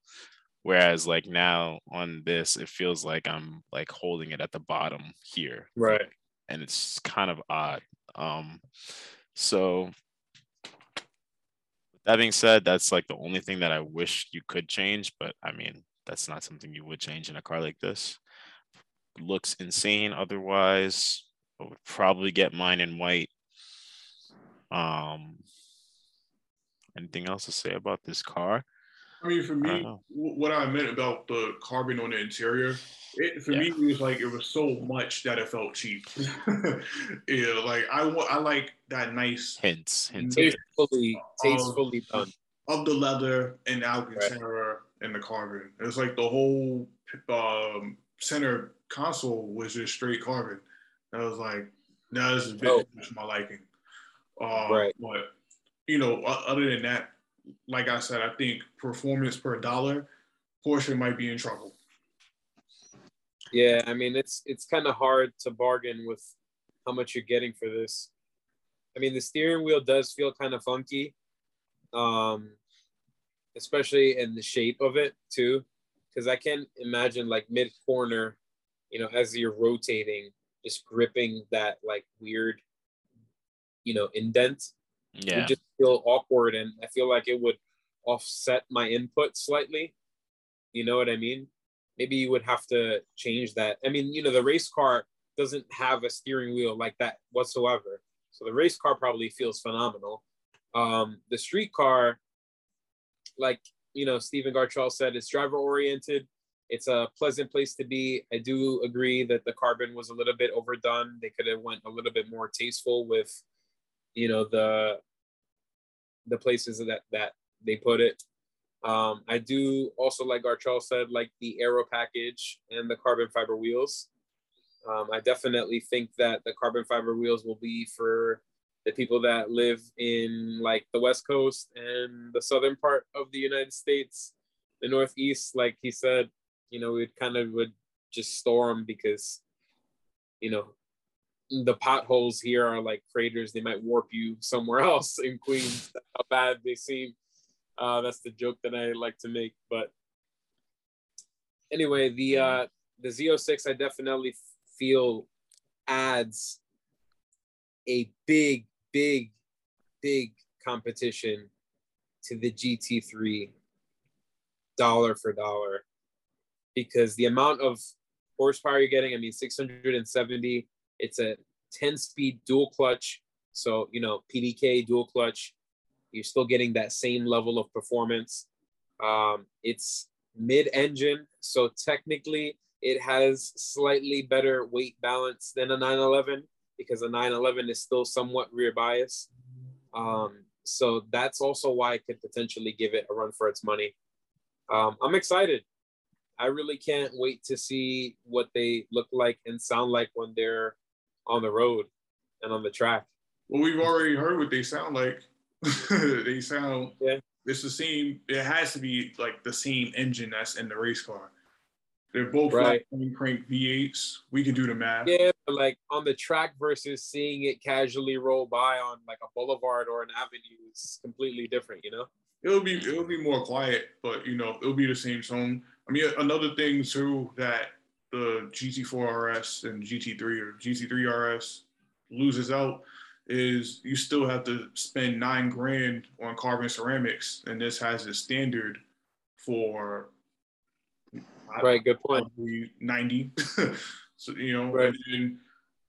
Whereas like now on this, it feels like I'm like holding it at the bottom here. Right. And it's kind of odd. Um, so that being said, that's like the only thing that I wish you could change, but I mean, that's not something you would change in a car like this. Looks insane otherwise. I would probably get mine in white. Um, anything else to say about this car? I mean, for me, I what I meant about the carbon on the interior, it for yeah. me it was like it was so much that it felt cheap. [laughs] yeah, like I want, I like that nice hints, hints, tastefully, tastefully done of the leather and Alcantara right. and the carbon. It's like the whole um, center console was just straight carbon. I was like, that is a bit oh. to my liking. Uh, right. But you know, other than that, like I said, I think performance per dollar, Porsche might be in trouble. Yeah, I mean it's it's kind of hard to bargain with how much you're getting for this. I mean the steering wheel does feel kind of funky, um, especially in the shape of it too, because I can't imagine like mid corner, you know, as you're rotating, just gripping that like weird, you know, indent. Yeah. Just feel awkward and I feel like it would offset my input slightly. You know what I mean? Maybe you would have to change that. I mean, you know, the race car doesn't have a steering wheel like that whatsoever. So the race car probably feels phenomenal. Um, the street car, like you know, Stephen Gartrell said, it's driver oriented. It's a pleasant place to be. I do agree that the carbon was a little bit overdone. They could have went a little bit more tasteful with, you know, the the places that that they put it. Um, I do also like Gartrell said, like the aero package and the carbon fiber wheels. Um, I definitely think that the carbon fiber wheels will be for the people that live in like the West Coast and the southern part of the United States, the Northeast. Like he said, you know, we kind of would just store them because, you know, the potholes here are like craters. They might warp you somewhere [laughs] else in Queens. how bad they seem. Uh, that's the joke that I like to make. But anyway, the uh, the Z06 I definitely feel adds a big, big, big competition to the GT3 dollar for dollar because the amount of horsepower you're getting, I mean, 670, it's a 10 speed dual clutch. So, you know, PDK dual clutch, you're still getting that same level of performance. Um, it's mid-engine, so technically it has slightly better weight balance than a 911 because a 911 is still somewhat rear bias. Um, so that's also why I could potentially give it a run for its money. Um, I'm excited. I really can't wait to see what they look like and sound like when they're on the road and on the track. Well, we've already heard what they sound like. [laughs] they sound yeah. It's the same. It has to be like the same engine that's in the race car. They're both right. like crank V8s. We can do the math. Yeah, like on the track versus seeing it casually roll by on like a boulevard or an avenue is completely different, you know. It'll be it'll be more quiet, but you know it'll be the same tone. I mean, another thing too that the GT4 RS and GT3 or GT3 RS loses out is you still have to spend nine grand on carbon ceramics, and this has a standard for right. Good point. Ninety. [laughs] so you know, right. and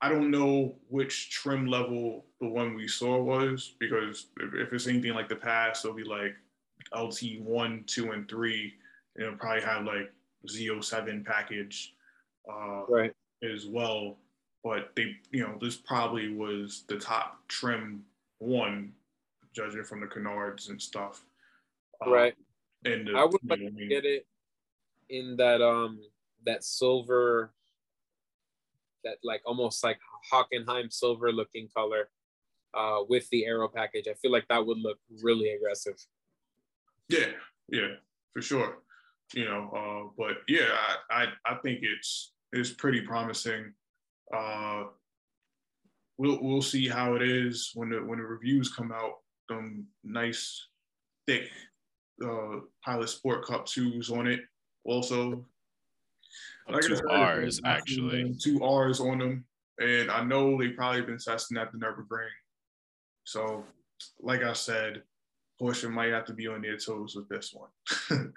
I don't know which trim level the one we saw was because if, if it's anything like the past, it'll be like LT one, two, and three, and it'll probably have like Z07 package uh, right as well but they, you know, this probably was the top trim one, judging from the canards and stuff. Uh, right. and the, I would like to get it in that um that silver, that like almost like Hockenheim silver looking color, uh, with the aero package. I feel like that would look really aggressive. Yeah, yeah, for sure. You know, uh, but yeah, I, I I think it's it's pretty promising. Uh, we'll we'll see how it is when the when the reviews come out. Some nice thick uh, Pilot Sport Cup twos on it. Also, like two R's actually, two R's on them, and I know they've probably been testing at the Nurburgring. So, like I said, Porsche might have to be on their toes with this one.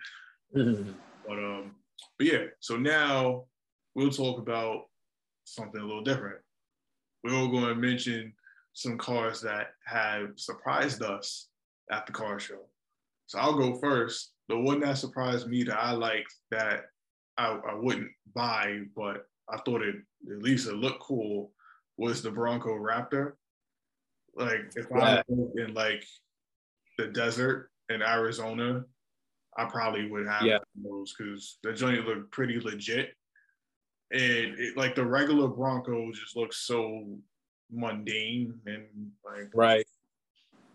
[laughs] [laughs] But um, but yeah. So now we'll talk about something a little different. We're all going to mention some cars that have surprised us at the car show. So I'll go first. The one that surprised me that I liked that I, I wouldn't buy, but I thought it at least it looked cool was the Bronco Raptor. Like if yeah. I was in like the desert in Arizona, I probably would have yeah. those because the joint looked pretty legit and it, like the regular Bronco just looks so mundane and like right.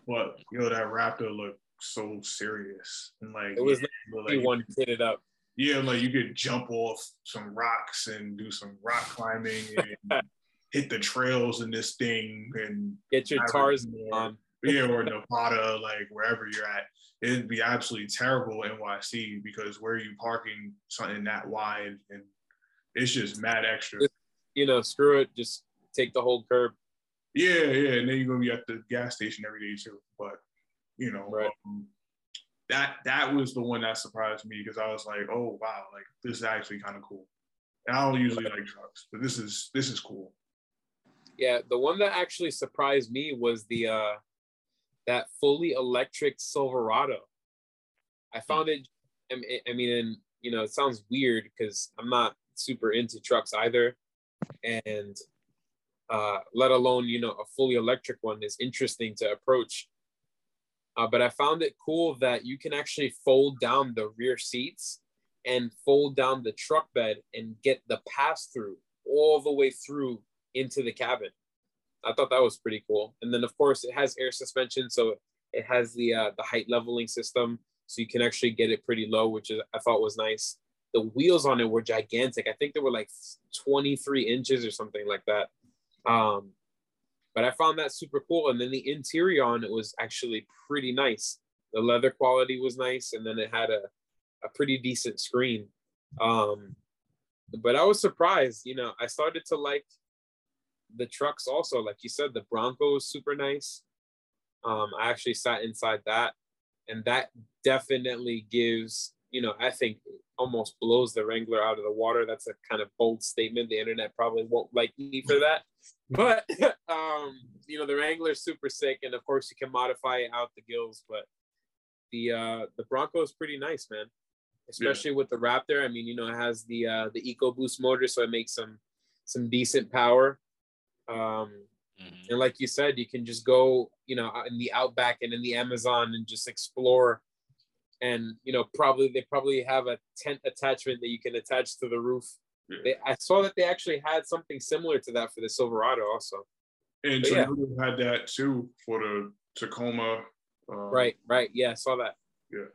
But you know that Raptor looked so serious and like it was like one kitted up. Yeah, like you could jump off some rocks and do some rock climbing and [laughs] hit the trails in this thing and get your Tarzan on. Yeah, or Nevada, like wherever you're at. It'd be absolutely terrible NYC because where are you parking something that wide and it's just mad extra. You know, screw it. Just take the whole curb. Yeah, yeah, and then you're gonna be at the gas station every day too. But you know, right. um, that that was the one that surprised me because I was like, oh wow, like this is actually kind of cool. And I don't usually like trucks, but this is this is cool. Yeah, the one that actually surprised me was the uh that fully electric Silverado. I found it. I mean, and you know, it sounds weird because I'm not super into trucks either, and uh, let alone you know a fully electric one is interesting to approach. Uh, but I found it cool that you can actually fold down the rear seats and fold down the truck bed and get the pass through all the way through into the cabin. I thought that was pretty cool. And then of course it has air suspension, so it has the uh, the height leveling system, so you can actually get it pretty low, which is, I thought was nice the wheels on it were gigantic. I think they were like 23 inches or something like that. Um, but I found that super cool. And then the interior on it was actually pretty nice. The leather quality was nice, and then it had a, a pretty decent screen. Um, but I was surprised, you know, I started to like the trucks also. Like you said, the Bronco was super nice. Um, I actually sat inside that, and that definitely gives, you know, I think almost blows the Wrangler out of the water. That's a kind of bold statement. The internet probably won't like me for that. But [laughs] um, you know, the Wrangler's super sick, and of course you can modify out the gills. But the uh the Bronco is pretty nice, man. Especially with the Raptor. I mean, you know, it has the uh the EcoBoost motor, so it makes some some decent power. Um Mhm. and like you said, you can just go, you know, in the outback and in the Amazon and just explore. And you know, probably they probably have a tent attachment that you can attach to the roof. Yeah. They, I saw that they actually had something similar to that for the Silverado, also. And But yeah. Toyota had that too for the Tacoma. Uh, Right, right. Yeah, I saw that. Yeah.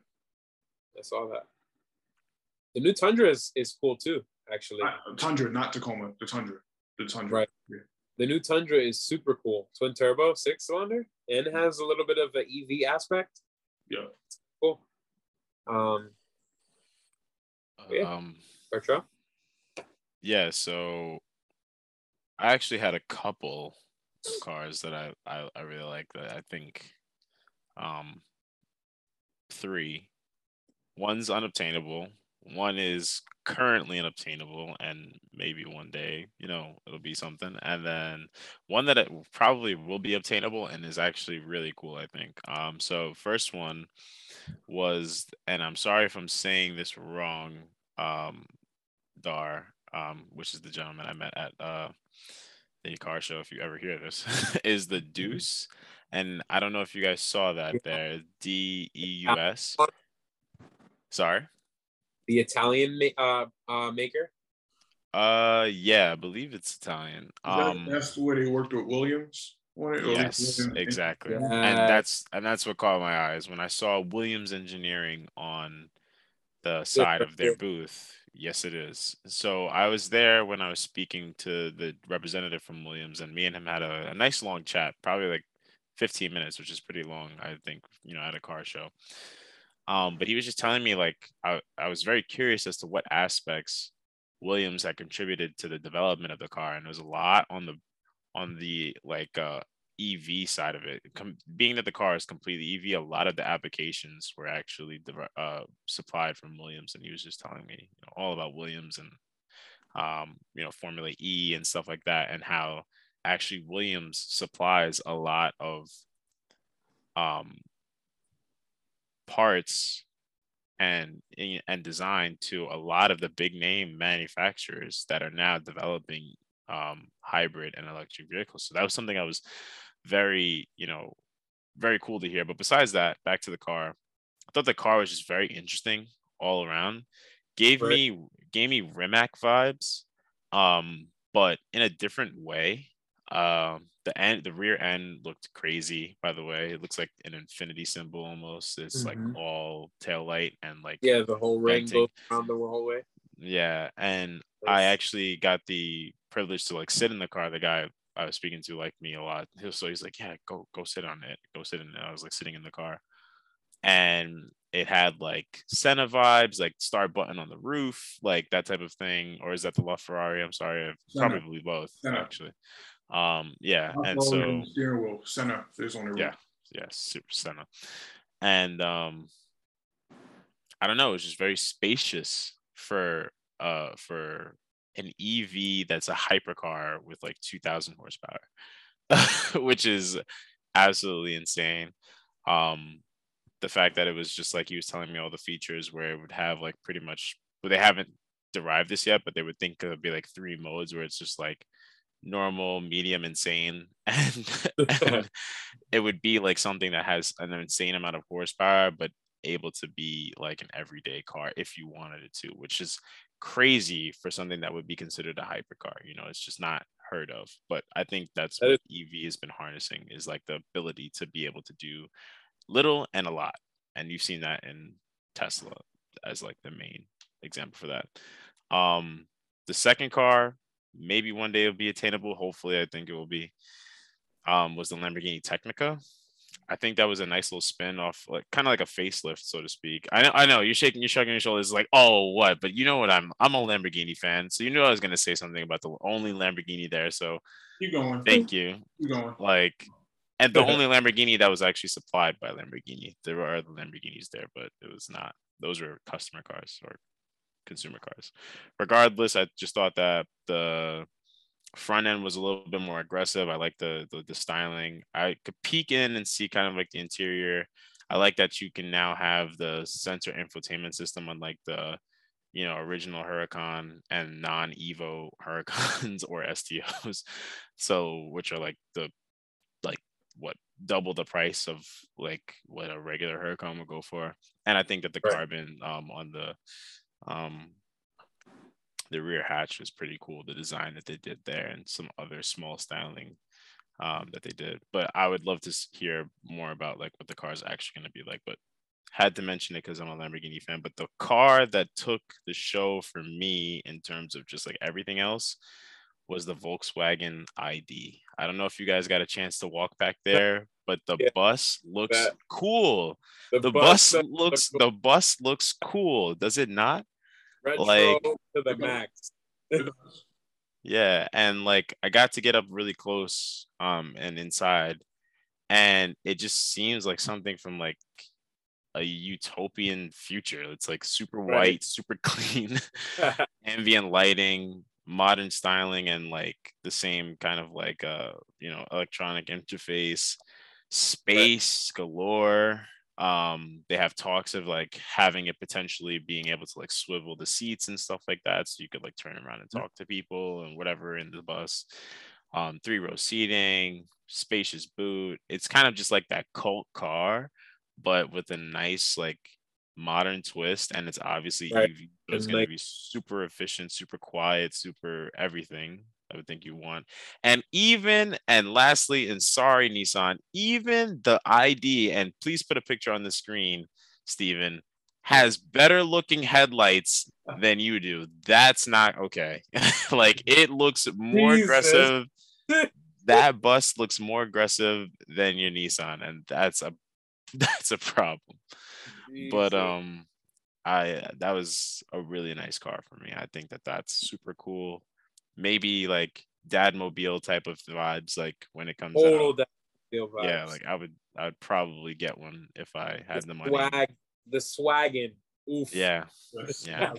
I saw that. The new Tundra is, is cool too, actually. uh, Tundra, not Tacoma. The Tundra. The Tundra. Right. Yeah. The new Tundra is super cool. Twin turbo, six cylinder, and has a little bit of an EV aspect. Yeah. Um, Yeah. Um, Bertrand? yeah, so I actually had a couple cars that I, I, I really like that I think um three. One's unobtainable, one is currently unobtainable and maybe one day, you know, it'll be something. And then one that it probably will be obtainable and is actually really cool, I think. Um so first one was and I'm sorry if I'm saying this wrong, um Dar, um, which is the gentleman I met at uh the car show, if you ever hear this, [laughs] is the Deus. And I don't know if you guys saw that there. D E U S. Sorry. The Italian ma- uh, uh, maker. Uh yeah, I believe it's Italian. Um that's the way they worked with Williams. On it, or yes, exactly. Yes. And that's and that's what caught my eyes when I saw Williams Engineering on the side of their booth. Yes, it is. So I was there when I was speaking to the representative from Williams, and me and him had a, a nice long chat, probably like 15 minutes, which is pretty long, I think, you know, at a car show. Um, but he was just telling me like I, I was very curious as to what aspects Williams had contributed to the development of the car, and there was a lot on the on the like uh EV side of it. Com- being that the car is completely EV, a lot of the applications were actually dev- uh, supplied from Williams, and he was just telling me you know, all about Williams and um, you know Formula E and stuff like that, and how actually Williams supplies a lot of um, parts and and design to a lot of the big name manufacturers that are now developing um, hybrid and electric vehicles. So that was something I was very, you know, very cool to hear. But besides that, back to the car, I thought the car was just very interesting all around. Gave Right. me gave me Rimac vibes, um, but in a different way. Um, the end, the rear end looked crazy. By the way, it looks like an infinity symbol almost. It's Mhm. like all tail light and like Yeah, the whole ring Venting. goes around the whole way. yeah, and I actually got the privilege to like sit in the car. The guy I was speaking to liked me a lot. So he's like, "Yeah, go go sit on it. Go sit in it." I was like sitting in the car, and it had like Senna vibes, like star button on the roof, like that type of thing. Or is that the LaFerrari? I'm sorry, Senna. probably both Senna. actually. Um, yeah, Not and so in the steering wheel center is on the Yeah. roof. yeah, super Senna. And um I don't know, it was just very spacious for uh for an EV that's a hypercar with like 2000 horsepower, [laughs] which is absolutely insane. Um the fact that it was just like he was telling me all the features where it would have like pretty much well, they haven't derived this yet, but they would think it would be like three modes where it's just like normal, medium, insane, [laughs] and, [laughs] and it would be like something that has an insane amount of horsepower, but able to be like an everyday car if you wanted it to, which is crazy for something that would be considered a hypercar. You know, it's just not heard of. But I think that's That what EV has been harnessing is like the ability to be able to do little and a lot. And you've seen that in Tesla as like the main example for that. Um, the second car, maybe one day it'll be attainable. Hopefully, I think it will be. Um, was the Lamborghini Tecnica. I think that was a nice little spin off, like kind of like a facelift, so to speak. I know, I know, you're shaking, you're shrugging your shoulders, like, oh, what? But you know what? I'm, I'm a Lamborghini fan, so you knew I was gonna say something about the only Lamborghini there. So Keep going. thank you. [laughs] Keep going. Like, and the only Lamborghini that was actually supplied by Lamborghini. There were other Lamborghinis there, but it was not. Those were customer cars or consumer cars. Regardless, I just thought that the front end was a little bit more aggressive. I like the, the the styling. I could peek in and see kind of like the interior. I like that you can now have the sensor infotainment system on like the you know original Huracan and non-Evo Huracans [laughs] or STOs, so which are like the like what double the price of like what a regular Huracan would go for. And I think that the right. carbon um, on the um, the rear hatch was pretty cool. The design that they did there and some other small styling um, that they did. But I would love to hear more about like what the car is actually going to be like. But had to mention it because I'm a Lamborghini fan. But the car that took the show for me in terms of just like everything else was the Volkswagen ID. I don't know if you guys got a chance to walk back there, but the yeah. bus looks that, cool. The, the bus, bus looks cool. the bus looks cool, does it not? Retro like to the max. yeah, and like I got to get up really close um and inside and it just seems like something from like a utopian future. It's like super white, right. super [laughs] clean, [laughs] ambient lighting, modern styling, and like the same kind of like uh you know electronic interface, space right. galore. Um, they have talks of like having it potentially being able to like swivel the seats and stuff like that, so you could like turn around and talk to people and whatever in the bus. Um, three row seating, spacious boot. It's kind of just like that cult car but with a nice like modern twist and it's obviously right. EV, it's going like, to be super efficient super quiet super everything i would think you want and even and lastly and sorry nissan even the id and please put a picture on the screen stephen has better looking headlights than you do that's not okay [laughs] like it looks more Jesus. aggressive [laughs] that bus looks more aggressive than your nissan and that's a [laughs] that's a problem. Jeez. But um, I that was a really nice car for me. I think that that's super cool. Maybe like dad mobile type of vibes, like when it comes Total out. Yeah, like I would, I would probably get one if I had the, the money. Swag, the swaggin. Oof. Yeah, yeah.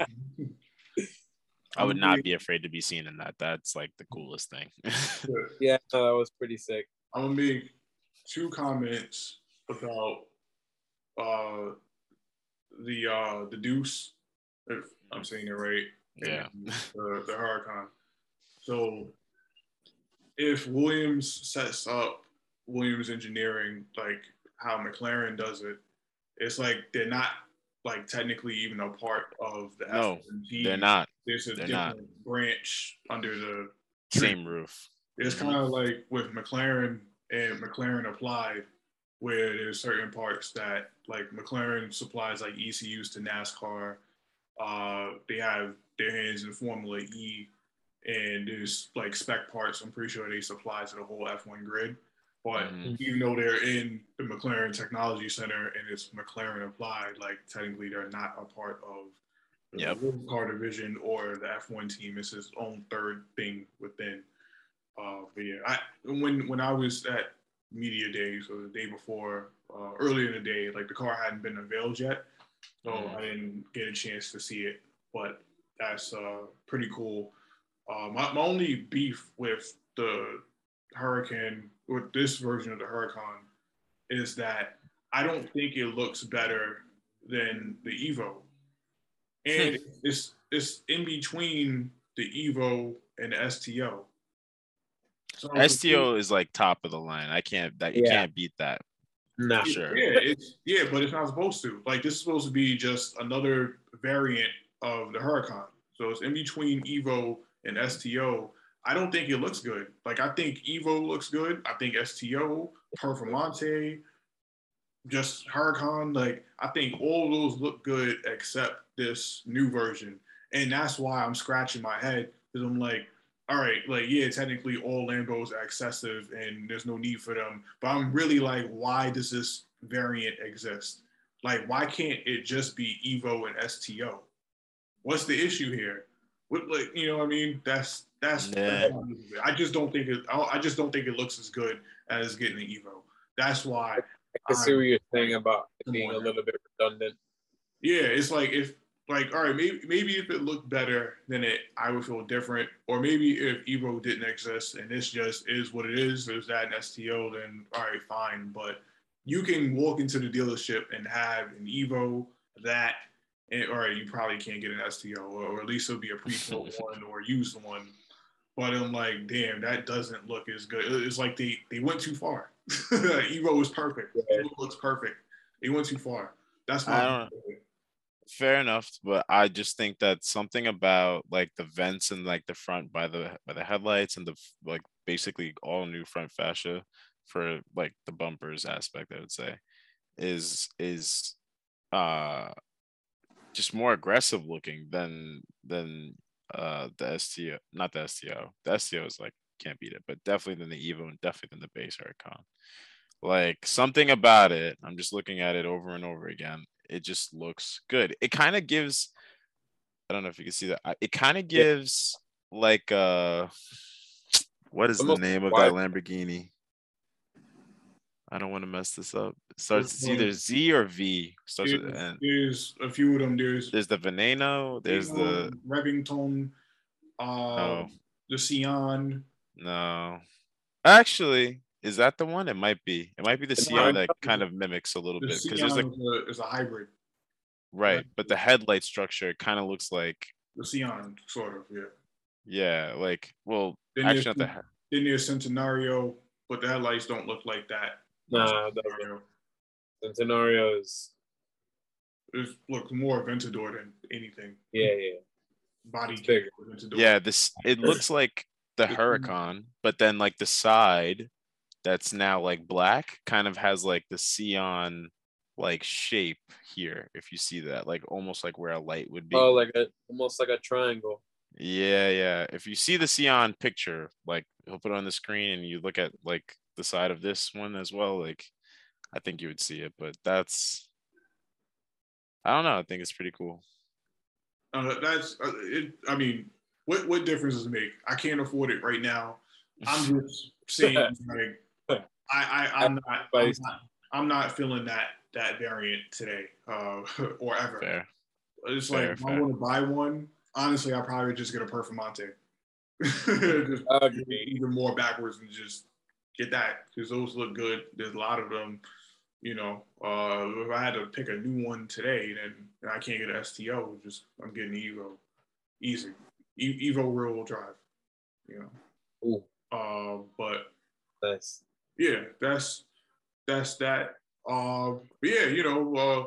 I would not be afraid to be seen in that. That's like the coolest thing. [laughs] yeah, no, that was pretty sick. I'm gonna make two comments about uh, the uh, the Deus, if I'm saying it right. Yeah. The, the Huracan. So if Williams sets up Williams Engineering like how McLaren does it, it's like they're not like technically even a part of the no, they're not. There's a they're different not. branch under the same roof. It's mm-hmm. kind of like with McLaren and McLaren Applied where there's certain parts that like McLaren supplies like ECUs to NASCAR. Uh, they have their hands in Formula E, and there's like spec parts. I'm pretty sure they supply to the whole F1 grid. But mm-hmm. even though they're in the McLaren Technology Center and it's McLaren applied, like technically they're not a part of the yep. car division or the F1 team. It's its own third thing within. Uh, but yeah, I when when I was at media day, so the day before, uh, earlier in the day, like the car hadn't been unveiled yet, so mm. I didn't get a chance to see it. But that's uh, pretty cool. Uh, my, my only beef with the Huracan, with this version of the Huracan, is that I don't think it looks better than the Evo, and it's it's in between the Evo and the STO. So STO is like top of the line. I can't that you yeah. can't beat that. Not sure. Yeah, it's yeah, but it's not supposed to. Like this is supposed to be just another variant of the Huracan. So it's in between Evo and STO. I don't think it looks good. Like I think Evo looks good. I think STO, Performante, just Huracan. Like I think all those look good except this new version, and that's why I'm scratching my head because I'm like, all right, like yeah, technically all Lambos are excessive and there's no need for them. But I'm really like, why does this variant exist? Like, why can't it just be Evo and STO? What's the issue here? What like you know what I mean? That's that's yeah. I just don't think it. I just don't think it looks as good as getting an Evo. That's why. I can see what you're saying about being a little bit redundant. Yeah, it's like if like, all right, maybe maybe if it looked better, then it I would feel different. Or maybe if Evo didn't exist and this just is what it is, there's that in STO, then all right, fine. But you can walk into the dealership and have an Evo that, and, or you probably can't get an STO, or, or at least it'll be a pre-built [laughs] one or used one. But I'm like, damn, that doesn't look as good. It's like they they went too far. [laughs] Evo was perfect. Yeah. Evo looks perfect. They went too far. That's why. fair enough but i just think that something about like the vents and like the front by the by the headlights and the like basically all new front fascia for like the bumpers aspect i would say is is uh just more aggressive looking than than uh the sto not the sto the sto is like can't beat it but definitely than the evo and definitely than the base icon like something about it i'm just looking at it over and over again it just looks good. It kind of gives i don't know if you can see that it kind of Yeah. gives like uh what is the name of that lamborghini i don't want to mess this up it starts it's either z or v starts There's, an N. there's a few of them. There's there's the veneno there's the Reventon, uh, oh the Sián. no actually is that the one it might be it might be the Sián that kind of mimics a little The bit because there's a a, is a hybrid. right but the headlight structure kind of looks like The Sián, sort of, yeah. Yeah, like well, Then actually not the Then there's Centenario, but the headlights don't look like that. Nah, it doesn't. Centenario. Centenario is It looks more Aventador than anything. yeah, yeah. Body It's bigger. kit Aventador. yeah. This it looks like the. Huracan, but then like the side that's now like black kind of has like the Sián like shape here. If you see that, like almost like where a light would be. Oh, like a almost like a triangle. Yeah, yeah. If you see the Sián picture, like he'll put it on the screen and you look at like the side of this one as well, like I think you would see it, but that's I don't know. I think it's pretty cool. Uh, that's uh, it. I mean, what what difference does it make? I can't afford it right now. I'm [laughs] just saying, like, I, I I'm not, I'm not I'm not feeling that that variant today, uh, [laughs] or ever. Fair. It's Fair, like if I want to buy one. Honestly, I probably just get a Performante. [laughs] just Agreed. even more backwards and just get that because those look good. There's a lot of them. You know, uh, if I had to pick a new one today, then and I can't get an STO. Just I'm getting Evo, easy. E- Evo rear wheel drive. You know, Ooh, uh, but nice. yeah, that's that's that. Uh, yeah, you know, uh,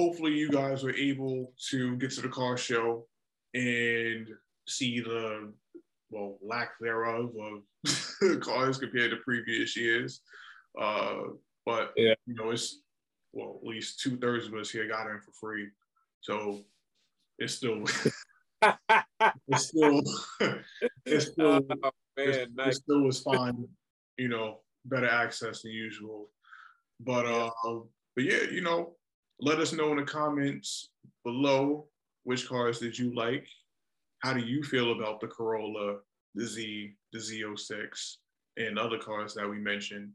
hopefully you guys were able to get to the car show and see the well lack thereof of [laughs] cars compared to previous years. Uh, but Yeah. you know, it's well at least two thirds of us here got in for free, so it's still [laughs] it's still [laughs] it's still oh it, man, it nice. still was fine, you know, better access than usual. But Yeah. uh, but yeah, you know, let us know in the comments below which cars did you like. How do you feel about the Corolla, the Z, the Z06, and other cars that we mentioned?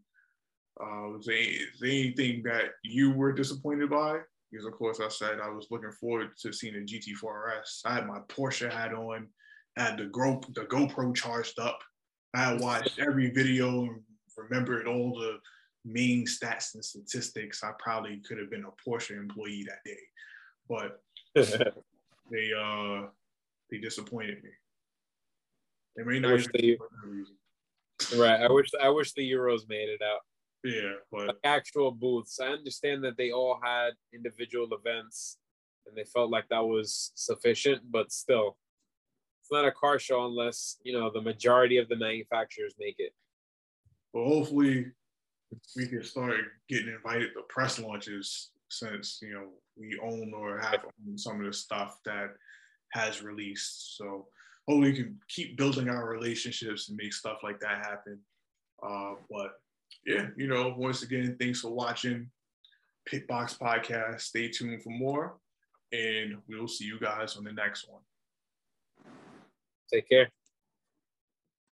Uh, is there, is there anything that you were disappointed by? Because of course I said I was looking forward to seeing a GT4 RS. I had my Porsche hat on, had the Go the GoPro charged up. I watched every video and remembered all the main stats and statistics. I probably could have been a Porsche employee that day, but [laughs] they uh they disappointed me. They may not wish even they- for that reason. right. I wish I wish the Euros made it out. Yeah, but Like actual booths. I understand that they all had individual events and they felt like that was sufficient, but still, it's not a car show unless you know the majority of the manufacturers make it. but hopefully we can start getting invited to press launches since you know we own or have owned some of the stuff that has released. So hopefully we can keep building our relationships and make stuff like that happen. Uh, but yeah, you know, once again, thanks for watching Pitbox Podcast. Stay tuned for more, and we'll see you guys on the next one. Take care.